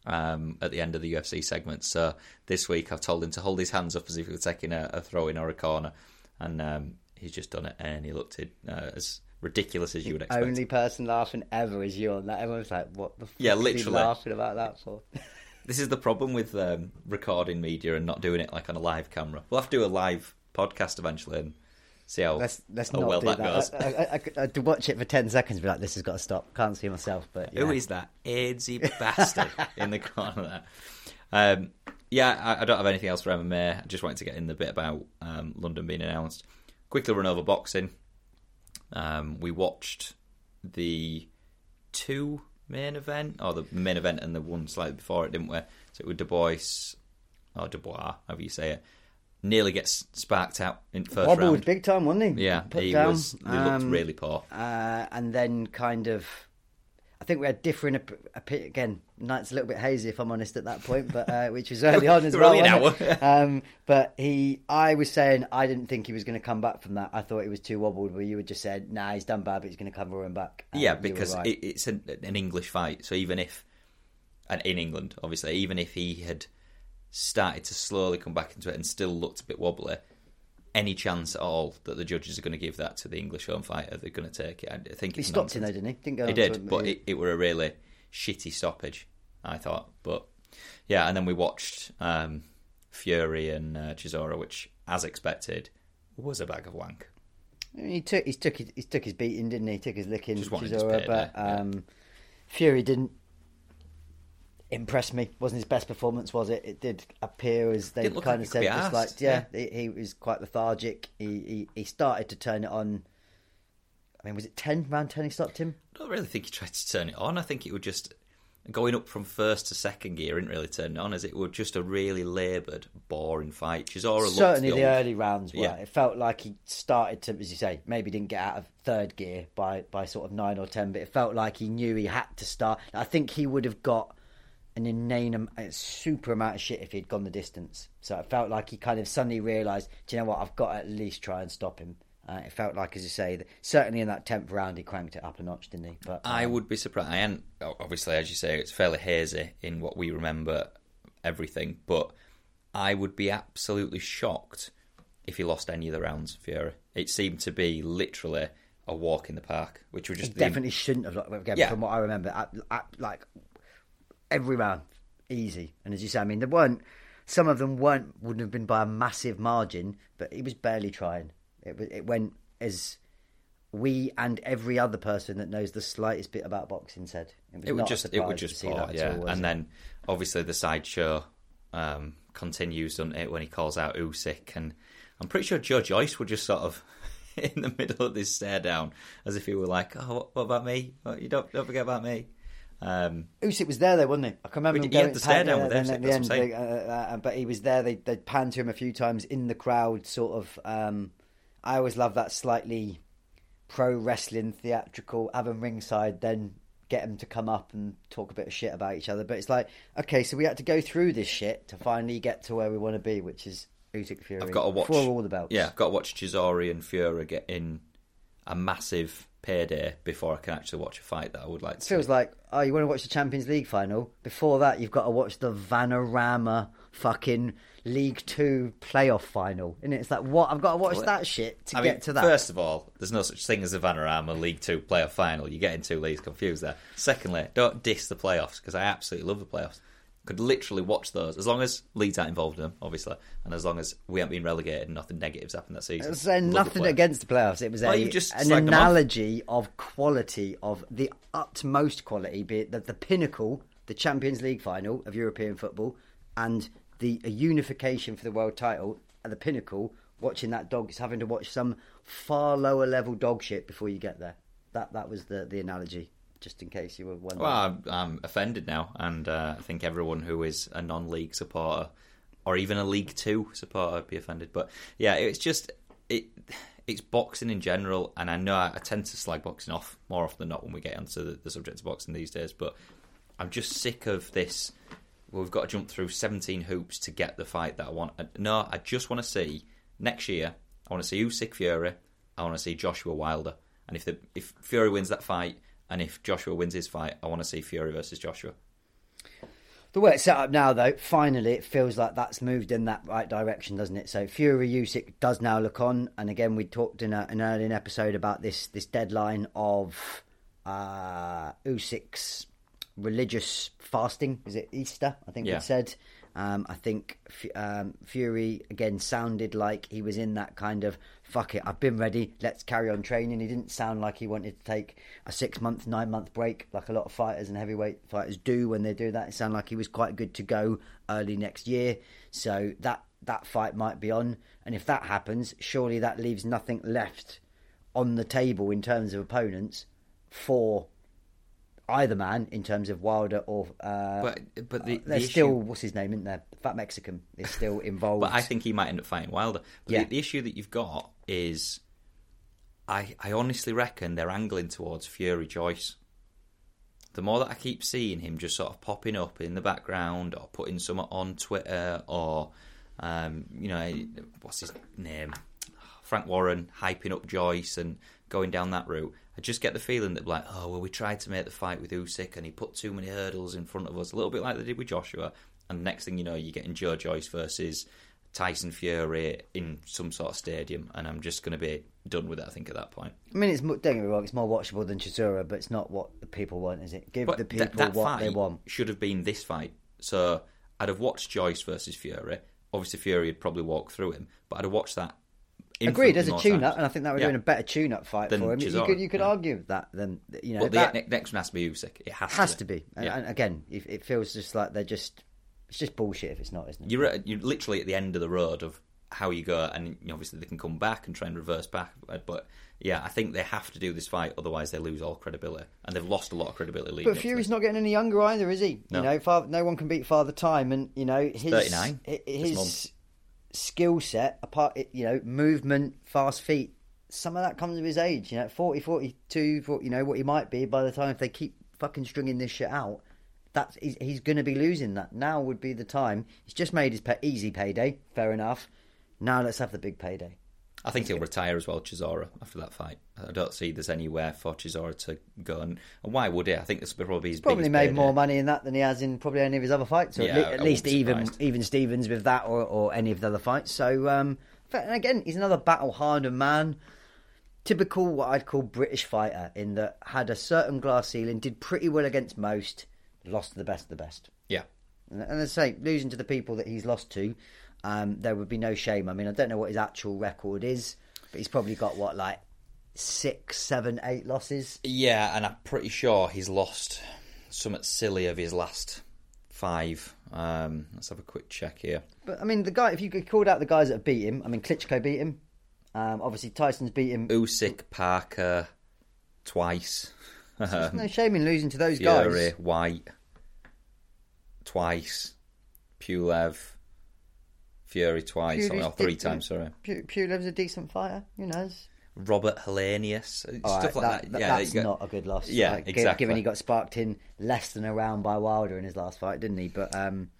um, at the end of the UFC segment. So this week I've told him to hold his hands up as if he were taking a, a throw in or a corner, and um, he's just done it, and he looked it, uh, as ridiculous as you would expect. Only person laughing ever is you on that. Everyone's like, "What the? Fuck Yeah, literally. laughing about that for." This is the problem with um, recording media and not doing it like on a live camera. We'll have to do a live podcast eventually and see how, Let's let's how not well do that, that. goes. I, I, I, I'd watch it for ten seconds, and be like, "This has got to stop." Can't see myself, but Who yeah. is that AIDSy bastard in the corner there? Um, yeah, I, I don't have anything else for MMA. I just wanted to get in the bit about um, London being announced. Quickly run over boxing. Um, we watched the two main event, or the main event and the one slightly before it, didn't we? So it was Du Bois, or Dubois, however you say it, nearly gets sparked out in first Wobbled round. big time, wasn't he? Yeah, Put he down. was. He looked Um, really poor. uh, and then kind of I think we had different op- again night's a little bit hazy if I'm honest at that point but uh, which was early on as We're well only an wasn't um, but he I was saying I didn't think he was going to come back from that I thought he was too wobbled but you had just said nah he's done bad but he's going to come roaring back And Yeah, because right. it, it's an, an English fight. So even if, and in England, obviously, even if he had started to slowly come back into it and still looked a bit wobbly, any chance at all that the judges are going to give that to the English home fighter, they're going to take it. I think he it's stopped him though didn't he didn't go He did, but it, it were a really shitty stoppage, I thought. But yeah, and then we watched um, Fury and uh, Chisora, which, as expected, was a bag of wank. He took he took his, he took his beating, didn't he? He took his licking, Just Chisora, but yeah. um, Fury didn't impress me. wasn't his best performance, was it? It did appear as they kind like of said, just like arsed, yeah, He, he was quite lethargic. He, he he started to turn it on. I mean, was it ten round ten? He stopped him. I don't really think he tried to turn it on. I think it would just going up from first to second gear didn't really turn it on, as it was just a really laboured, boring fight. Chisora Certainly, the old- early rounds were. Yeah. It felt like he started to, as you say, maybe didn't get out of third gear by by sort of nine or ten, but it felt like he knew he had to start. I think he would have got an inane, am- a super amount of shit if he'd gone the distance. So it felt like he kind of suddenly realised, do you know what? I've got to at least try and stop him. Uh, it felt like, as you say, that certainly in that tenth round, he cranked it up a notch, didn't he? But I um, would be surprised. I am obviously, as you say, it's fairly hazy in what we remember everything, but I would be absolutely shocked if he lost any of the rounds. Fury. It seemed to be literally a walk in the park, which was just definitely shouldn't have. Again, Yeah. from what I remember, at, at, like every round, easy. And as you say, I mean, there weren't. Some of them weren't. Wouldn't have been by a massive margin, but he was barely trying. It it went as we and every other person that knows the slightest bit about boxing said. It was it would just it would just pour, that yeah. all, and it? then obviously the sideshow um, continues, doesn't it? When he calls out Usyk, and I'm pretty sure Joe Joyce would just sort of in the middle of this stare down, as if he were like, "Oh, what, what about me? You don't don't forget about me." Um, Usyk was there though, wasn't he? I can remember Well, him he had going the to stare down with Usyk, at the end. they- uh, uh, but he was there. They they panned to him a few times in the crowd. Sort of. Um, I always love that slightly pro wrestling theatrical. Have him ringside, then get him to come up and talk a bit of shit about each other. But it's like, okay, so we had to go through this shit to finally get to where we want to be, which is Usyk Fury. I've got to watch for all the belts. Yeah, I've got to watch Chisori and Fury get in a massive payday before I can actually watch a fight that I would like to. It feels see. like, oh, you want to watch the Champions League final? Before that, you've got to watch the Vanarama fucking League Two playoff final. And it's like, what? I've got to watch Well, that shit to I get mean, to that. First of all, there's no such thing as a Vanarama League Two playoff final. You're getting two leagues confused there. Secondly, don't diss the playoffs because I absolutely love the playoffs. Could literally watch those as long as Leeds aren't involved in them, obviously, and as long as we haven't been relegated and nothing negatives happened that season. Saying Love the nothing playoffs. against the playoffs. It was Well, a, just an slagged off. analogy of quality, of the utmost quality, be it the, the pinnacle, the Champions League final of European football, and the a unification for the world title at the pinnacle. Watching that dog is having to watch some far lower level dog shit before you get there. That that was the, the analogy, just in case you were wondering. Well, I'm, I'm offended now, and uh, I think everyone who is a non-league supporter or even a League Two supporter would be offended. But yeah, it's just it. It's boxing in general, and I know I, I tend to slag boxing off more often than not when we get onto the, the subject of boxing these days. But I'm just sick of this. We've got to jump through 17 hoops to get the fight that I want. No, I just want to see next year. I want to see Usyk Fury. I want to see Joshua Wilder. And if the if Fury wins that fight, and if Joshua wins his fight, I want to see Fury versus Joshua. The way it's set up now, though, finally it feels like that's moved in that right direction, doesn't it? So Fury Usyk does now look on, and again we talked in a, an earlier episode about this this deadline of uh, Usyk's religious fasting. Is it Easter? I think Yeah. we said. Um, I think F- um, Fury again sounded like he was in that kind of fuck it. I've been ready. Let's carry on training. He didn't sound like he wanted to take a six month, nine month break like a lot of fighters and heavyweight fighters do when they do that. It sounded like he was quite good to go early next year. So that that fight might be on. And if that happens, surely that leaves nothing left on the table in terms of opponents for either man in terms of Wilder or uh, But but the, the there's issue, still what's his name, isn't there? Fat Mexican is still involved. but I think he might end up fighting Wilder. But Yeah. the, the issue that you've got is, I I honestly reckon they're angling towards Fury Joyce. The more that I keep seeing him just sort of popping up in the background or putting some on Twitter or, um, you know, what's his name, Frank Warren hyping up Joyce and going down that route. I just get the feeling that like, oh well, we tried to make the fight with Usyk and he put too many hurdles in front of us, a little bit like they did with Joshua. And next thing you know, you're getting Joe Joyce versus Tyson Fury in some sort of stadium, and I'm just going to be done with it. I think at that point. I mean, it's don't get me wrong, it's more watchable than Chisora, but it's not what the people want, is it? Give But the th- people that what fight they want. should have been this fight. So I'd have watched Joyce versus Fury. Obviously, Fury would probably walk through him, but I'd have watched that. Agreed, as a tune-up, and I think that would Yeah. have been a better tune-up fight for him. You could you could yeah. argue that then you know But the that ne- next one has to be Usyk. It has, has to to be. And, Yeah. and again, it feels just like they're just it's just bullshit if it's not, isn't it? You're at, you're literally at the end of the road of how you go, and obviously they can come back and try and reverse back. But, but yeah, I think they have to do this fight, otherwise they lose all credibility, and they've lost a lot of credibility. But Fury's not getting any younger either, is he? No. You know, father, no one can beat Father Time, and you know his 39 hi- his. Skill set, apart, you know, movement, fast feet. Some of that comes with his age. You know, 40, 42, 40, you know what he might be by the time if they keep fucking stringing this shit out. That's he's, he's going to be losing that. Now would be the time. He's just made his pay, easy payday. Fair enough. Now let's have the big payday. I think he'll retire as well, Chisora, after that fight. I don't see there's anywhere for Chisora to go, and, and why would he? I think this will probably be his Probably made more money in that than he has in probably any of his other fights, or Yeah, at, le- at least even even Stevens with that, or, or any of the other fights. So, um, and again, he's another battle hardened man, typical what I'd call British fighter, in that had a certain glass ceiling, did pretty well against most, lost to the best of the best. Yeah, And, and as I say, losing to the people that he's lost to, um, there would be no shame. I mean, I don't know what his actual record is, but he's probably got what like six, seven, eight losses. yeah, and I'm pretty sure he's lost somewhat silly of his last five. Um, let's have a quick check here. But I mean, the guy. If you could called out the guys that have beat him, I mean, Klitschko beat him. Um, obviously, Tyson's beat him. Usyk, Parker, twice. There's no shame in losing to those Fury, guys. White, twice, Pulev, Fury twice, Fury's or three dick- times, sorry. Pu- Pulev's a decent fighter, you know. Robert Helenius, All stuff right, like that, that. Yeah, that's you got- not a good loss. Yeah, Like, gi- exactly. Given he got sparked in less than a round by Wilder in his last fight, didn't he? But um,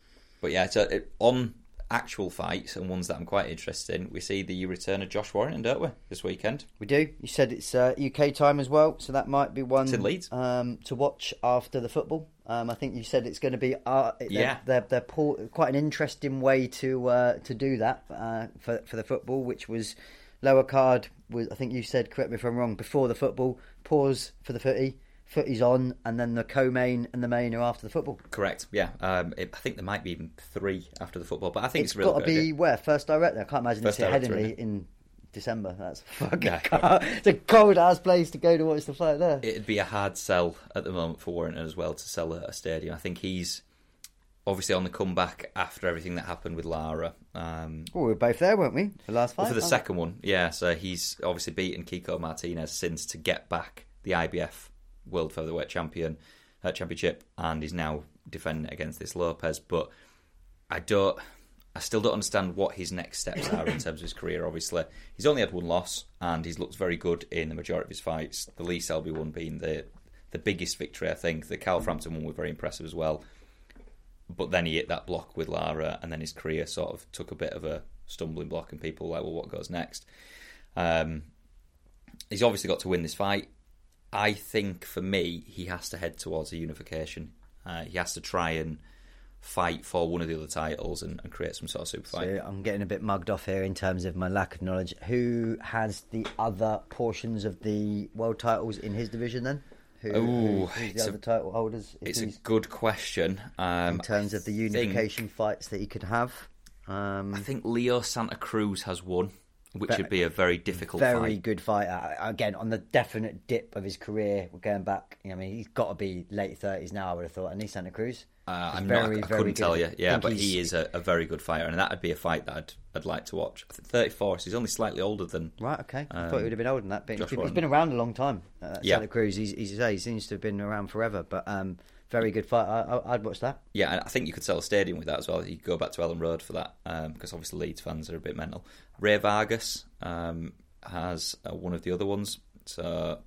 But yeah, so it, on actual fights and ones that I'm quite interested in, we see the return of Josh Warrington, don't we, this weekend? we do. You said it's uh, UK time as well, so that might be one It's in Leeds. um, to watch after the football. Um, I think you said it's going to be uh, they're, Yeah. they're, they're poor, quite an interesting way to uh, to do that uh, for for the football, which was lower card was I think you said correct me if I'm wrong before the football pause for the footy, footy's on, and then the co-main and the main are after the football. Correct. Yeah, um, it, I think there might be even three after the football, but I think it's, it's really got to be idea. where first direct. I can't imagine First it's at direct, Headingley in December. That's fucking Yeah. cold. it's a cold ass place to go to watch the fight there. It'd be a hard sell at the moment for Warrington as well to sell a, a stadium. I think he's obviously on the comeback after everything that happened with Lara. Um, well, we were both there, weren't we? The last fight well, for the Oh, second one, yeah. So he's obviously beaten Kiko Martinez since to get back the IBF World Featherweight Champion uh, Championship, and he's now defending against this Lopez. But I don't, I still don't understand what his next steps are in terms of his career. Obviously, he's only had one loss, and he's looked very good in the majority of his fights. The Lee Selby one being the the biggest victory, I think. The Carl Frampton one was very impressive as well. But then he hit that block with Lara, and then his career sort of took a bit of a stumbling block, and people were like, well, what goes next? Um, he's obviously got to win this fight. I think for me, he has to head towards a unification. Uh, he has to try and fight for one of the other titles and, and create some sort of super fight. So I'm getting a bit mugged off here in terms of my lack of knowledge. Who has the other portions of the world titles in his division then? Who, Ooh, who- who's the a- other title holders? It's a good question. Um, in terms I of the think- unification fights that he could have. Um, I think Leo Santa Cruz has one, which would be a very difficult very fight. good fighter. Again, on the definite dip of his career, we're going back. You know, I mean, he's got to be late thirties now. I would have thought. And he's Santa Cruz. Uh, I'm very, not. I couldn't tell you. Yeah, but he's- he is a, a very good fighter, and that would be a fight that I'd I'd like to watch. I think 34, so he's only slightly older than. Right, okay. I Um, thought he would have been older than that. But he's Josh been, he's Warren. been around a long time. Uh, Yeah. Santa Cruz, he's, he's, he seems to have been around forever. But um, very good fight. I, I'd watch that. Yeah, and I think you could sell a stadium with that as well. You could go back to Ellen Road for that because obviously Leeds fans are a bit mental. Rey Vargas um, has uh, one of the other ones, so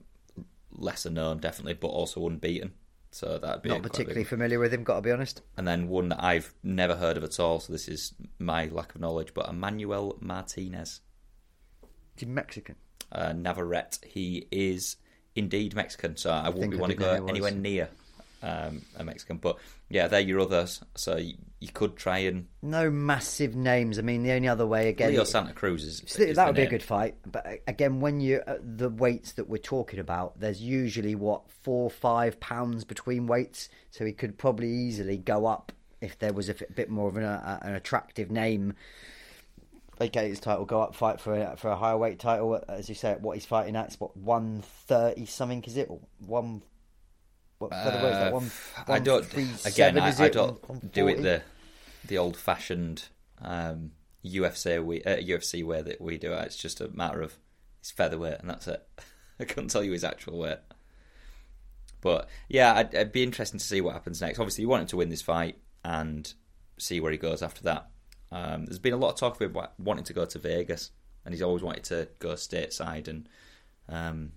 lesser known definitely, but also unbeaten. So that'd be Not quite a big particularly familiar with him, got to be honest. and then one that I've never heard of at all. So this is my lack of knowledge. But Emmanuel Martinez, He's Mexican. uh, Navarrete, he is indeed Mexican. So I wouldn't be I want to he go anywhere near um, a Mexican. But yeah, they're your others. So you, you could try and No massive names. I mean, the only other way again. Leo Santa Cruz is, So is that would be a good fight. But uh, again, when you're the weights that we're talking about, there's usually what four, five pounds between weights. So he could probably easily go up if there was a bit more of an, uh, an attractive name. Okay, his title go up, fight for a, for a higher weight title. As you say, what he's fighting at is what one thirty something. Is it Or one? What featherweight is that? Uh, One, I don't. 137, Again, I, I don't do it 140? the the old fashioned um, UFC we uh, UFC way that we do it. It's just a matter of it's featherweight and that's it. I couldn't tell you his actual weight. But yeah, I'd, it'd be interesting to see what happens next. Obviously, you want him to win this fight and see where he goes after that. Um, there's been a lot of talk of him wanting to go to Vegas, and he's always wanted to go stateside and um,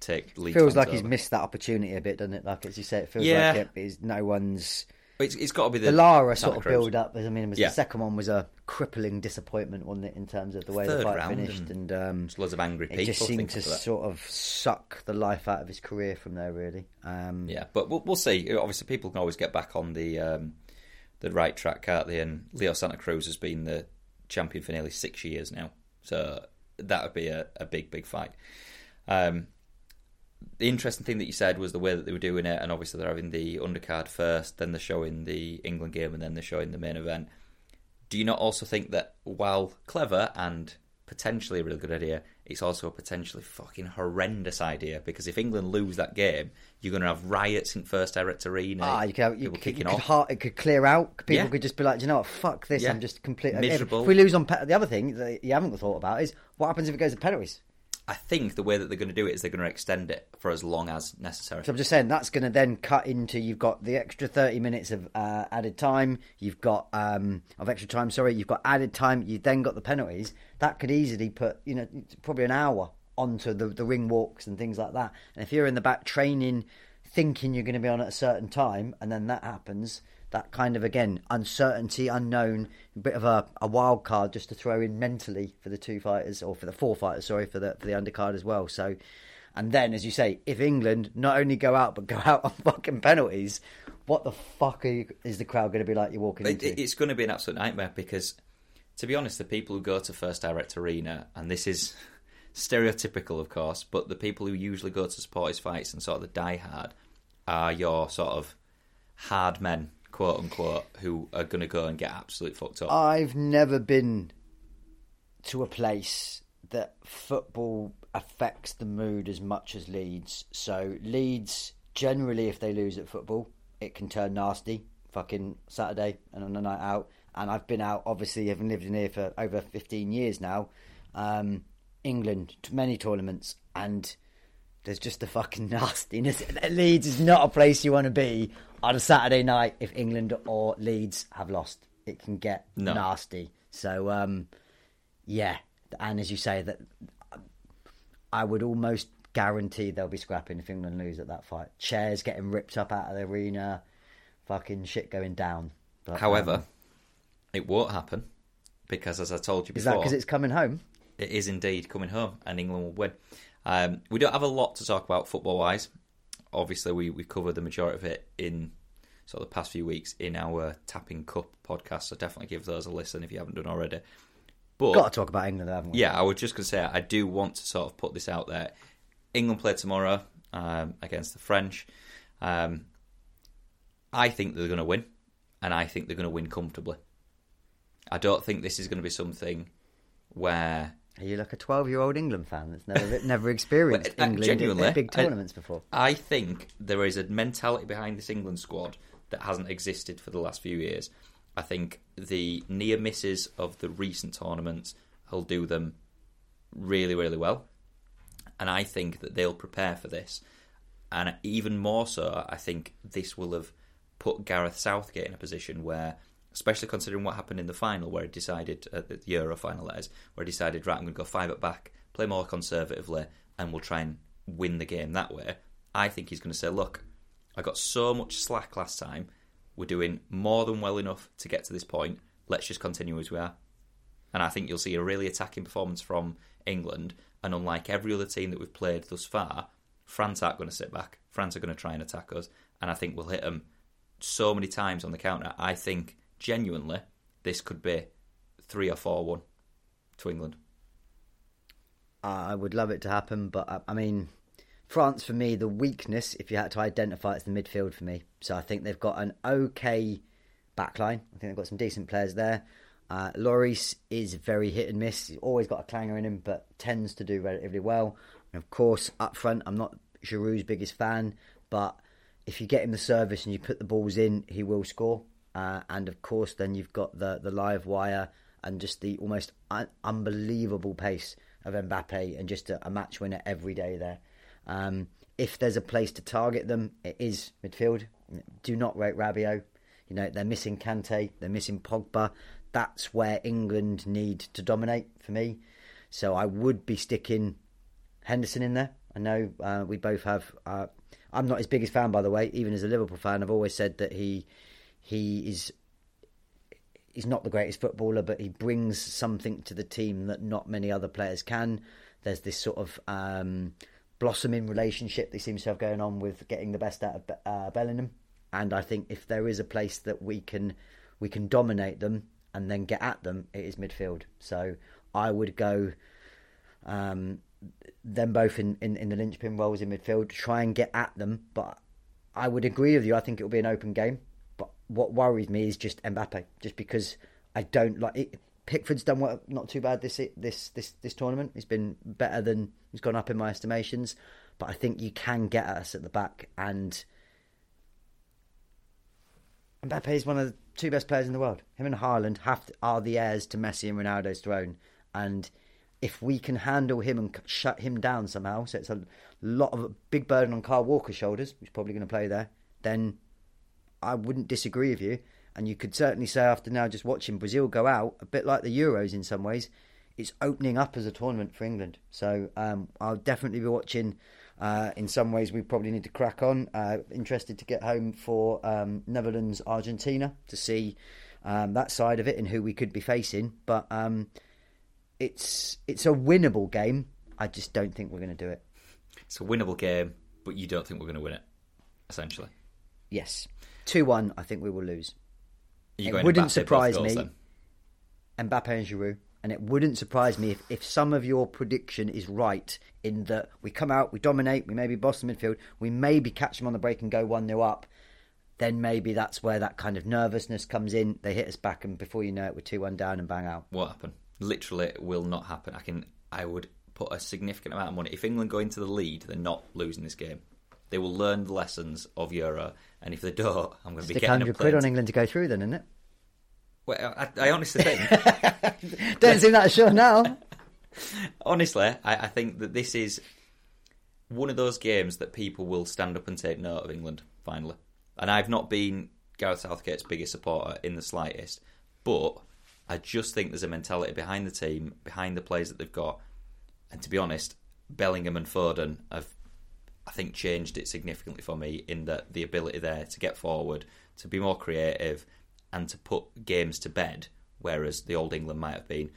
take lead. feels like he's missed that opportunity a bit, doesn't it? Like as you say, it feels Yeah. like it no one's. It's, it's got to be the, The Lara Santa sort of Cruz. build up. I mean, it was Yeah. the second one was a crippling disappointment, wasn't it, in terms of the way the fight finished, and, um, loads of angry people. it just seemed to sort of suck the life out of his career from there. Really, um, Yeah, but we'll, we'll see. Obviously, people can always get back on the um, the right track, can't they? And Leo Santa Cruz has been the champion for nearly six years now, so that would be a, a big, big fight. Um, the interesting thing that you said was the way that they were doing it, and obviously they're having the undercard first, then they're showing the England game, and then they're showing the main event. Do you not also think that while clever and potentially a really good idea, it's also a potentially fucking horrendous idea because if England lose that game, you're going to have riots in First Direct Arena. Ah, you could, you could, kicking you could heart, it could clear out. People Yeah. could just be like, "Do you know what? Fuck this! Yeah. I'm just completely Miserable. If we lose on pe- the other thing that you haven't thought about is what happens if it goes to penalties. I think the way that they're going to do it is they're going to extend it for as long as necessary. So I'm just saying that's going to then cut into you've got the extra 30 minutes of uh, added time, you've got um, of extra time. Sorry, you've got added time. You've then got the penalties. That could easily put you know probably an hour onto the the ring walks and things like that. And if you're in the back training, thinking you're going to be on at a certain time, and then that happens, that kind of again uncertainty, unknown, a bit of a, a wild card just to throw in mentally for the two fighters or for the four fighters, sorry, for the for the undercard as well. So, and then as you say, if England not only go out but go out on fucking penalties, what the fuck you, is the crowd going to be like? You're walking it, into. It's going to be an absolute nightmare because, to be honest, the people who go to First Direct Arena, and this is stereotypical, of course, but the people who usually go to support his fights and sort of the die hard are your sort of hard men quote unquote, who are going to go and get absolutely fucked up. I've never been to a place that football affects the mood as much as Leeds. So Leeds, generally, if they lose at football, it can turn nasty. Fucking Saturday and on a night out. And I've been out, obviously, having lived in here for over 15 years now. Um, England, many tournaments, and there's just the fucking nastiness. Leeds is not a place you want to be on a Saturday night if England or Leeds have lost. It can get no. nasty. So, um, yeah, and as you say, that I would almost guarantee they'll be scrapping if England lose at that fight. Chairs getting ripped up out of the arena, fucking shit going down. But, However, um, it won't happen because, as I told you before, is that because it's coming home? It is indeed coming home, and England will win. Um, we don't have a lot to talk about football wise obviously we, we covered the majority of it in sort of the past few weeks in our Tapping Cup podcast. So definitely give those a listen if you haven't done already. But got to talk about England, haven't we? Yeah, I was just going to say I do want to sort of put this out there. England play tomorrow um, against the French. Um, I think they're going to win, and I think they're going to win comfortably. I don't think this is going to be something where are you like a twelve-year-old England fan that's never never experienced well, England in big tournaments I, before? I think there is a mentality behind this England squad that hasn't existed for the last few years. I think the near misses of the recent tournaments will do them really, really well, and I think that they'll prepare for this. And even more so, I think this will have put Gareth Southgate in a position where especially considering what happened in the final, where he decided at the Euro final, that is, where he decided, right, I'm going to go five at back, play more conservatively, and we'll try and win the game that way. I think he's going to say, look, I got so much slack last time. We're doing more than well enough to get to this point. Let's just continue as we are. And I think you'll see a really attacking performance from England. And unlike every other team that we've played thus far, France aren't going to sit back. France are going to try and attack us. And I think we'll hit them so many times on the counter. I think genuinely, this could be three or four one to England. I would love it to happen, but I mean, France for me, the weakness, if you had to identify, it's the midfield for me. So I think they've got an okay backline. I think they've got some decent players there. Uh, Lloris is very hit and miss. He's always got a clanger in him, but tends to do relatively well. And of course, up front, I'm not Giroud's biggest fan, but if you get him the service and you put the balls in, he will score. Uh, and of course, then you've got the the live wire and just the almost un- unbelievable pace of Mbappe and just a, a match winner every day there. Um, if there's a place to target them, it is midfield. Do not rate Rabiot. You know they're missing Kante, they're missing Pogba. That's where England need to dominate for me. So I would be sticking Henderson in there. I know uh, we both have. Uh, I'm not his biggest fan, by the way. Even as a Liverpool fan, I've always said that he he is he's not the greatest footballer, but he brings something to the team that not many other players can. There's this sort of um, blossoming relationship that seems to have going on with getting the best out of uh, Bellingham, and I think if there is a place that we can we can dominate them and then get at them, it is midfield. So I would go um, them both in, in, in the linchpin roles in midfield, try and get at them. But I would agree with you. I think it will be an open game what worries me is just Mbappe, just because I don't like it. Pickford's done well, not too bad this this this this tournament. He's been better than he's gone up in my estimations, but I think you can get us at the back, and Mbappe is one of the two best players in the world. Him and Haaland have to, are the heirs to Messi and Ronaldo's throne, and if we can handle him and shut him down somehow, so it's a lot of a big burden on Carl Walker's shoulders, who's probably going to play there, then I wouldn't disagree with you. And you could certainly say after now just watching Brazil go out, a bit like the Euros in some ways, it's opening up as a tournament for England. So um, I'll definitely be watching. Uh, in some ways, we probably need to crack on. Uh, interested to get home for um, Netherlands Argentina to see um, that side of it and who we could be facing. But um, it's it's a winnable game. I just don't think we're going to do it. It's a winnable game, but you don't think we're going to win it, essentially. Yes, two one. I think we will lose. it wouldn't surprise goals, me. Then? Mbappe and Giroud. And it wouldn't surprise me if, if some of your prediction is right in that we come out, we dominate, we maybe boss the midfield, we maybe catch them on the break and go 1 0 up. Then maybe that's where that kind of nervousness comes in. They hit us back, and before you know it, we're 2 1 down and bang out. What happened? Literally, it will not happen. I can. I would put a significant amount of money. If England go into the lead, they're not losing this game. They will learn the lessons of Euro, and if they don't, I'm going to be getting 100 a quid on. England to go through, then, isn't it? Well, I, I honestly think, Don't seem that sure now. honestly, I, I think that this is one of those games that people will stand up and take note of England finally. And I've not been Gareth Southgate's biggest supporter in the slightest, but I just think there's a mentality behind the team, behind the players that they've got, and to be honest, Bellingham and Foden have, I think, changed it significantly for me in that the ability there to get forward, to be more creative, and to put games to bed. Whereas the old England might have been,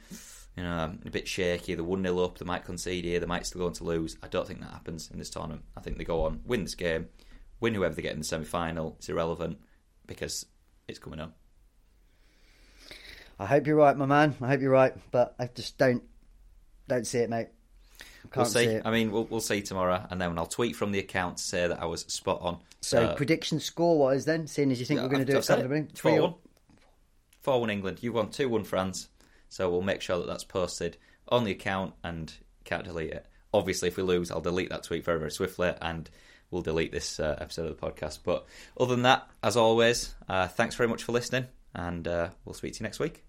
you know, a bit shaky. They're one 0 up. They might concede here. They might still go on to lose. I don't think that happens in this tournament. I think they go on, win this game, win whoever they get in the semi final. It's irrelevant because it's coming up. I hope you're right, my man. I hope you're right, but I just don't don't see it, mate. Can't We'll see. see. I mean, we'll, we'll see tomorrow, and then I'll tweet from the account to say that I was spot on. So Uh, prediction score wise, then, seeing as you think Yeah, we're going to do it Saturday, it. three 4 or 1. 4 1 England. You won 2 1 France. So we'll make sure that that's posted on the account and can't delete it. Obviously, if we lose, I'll delete that tweet very, very swiftly and we'll delete this uh, episode of the podcast. But other than that, as always, uh, thanks very much for listening and uh, we'll speak to you next week.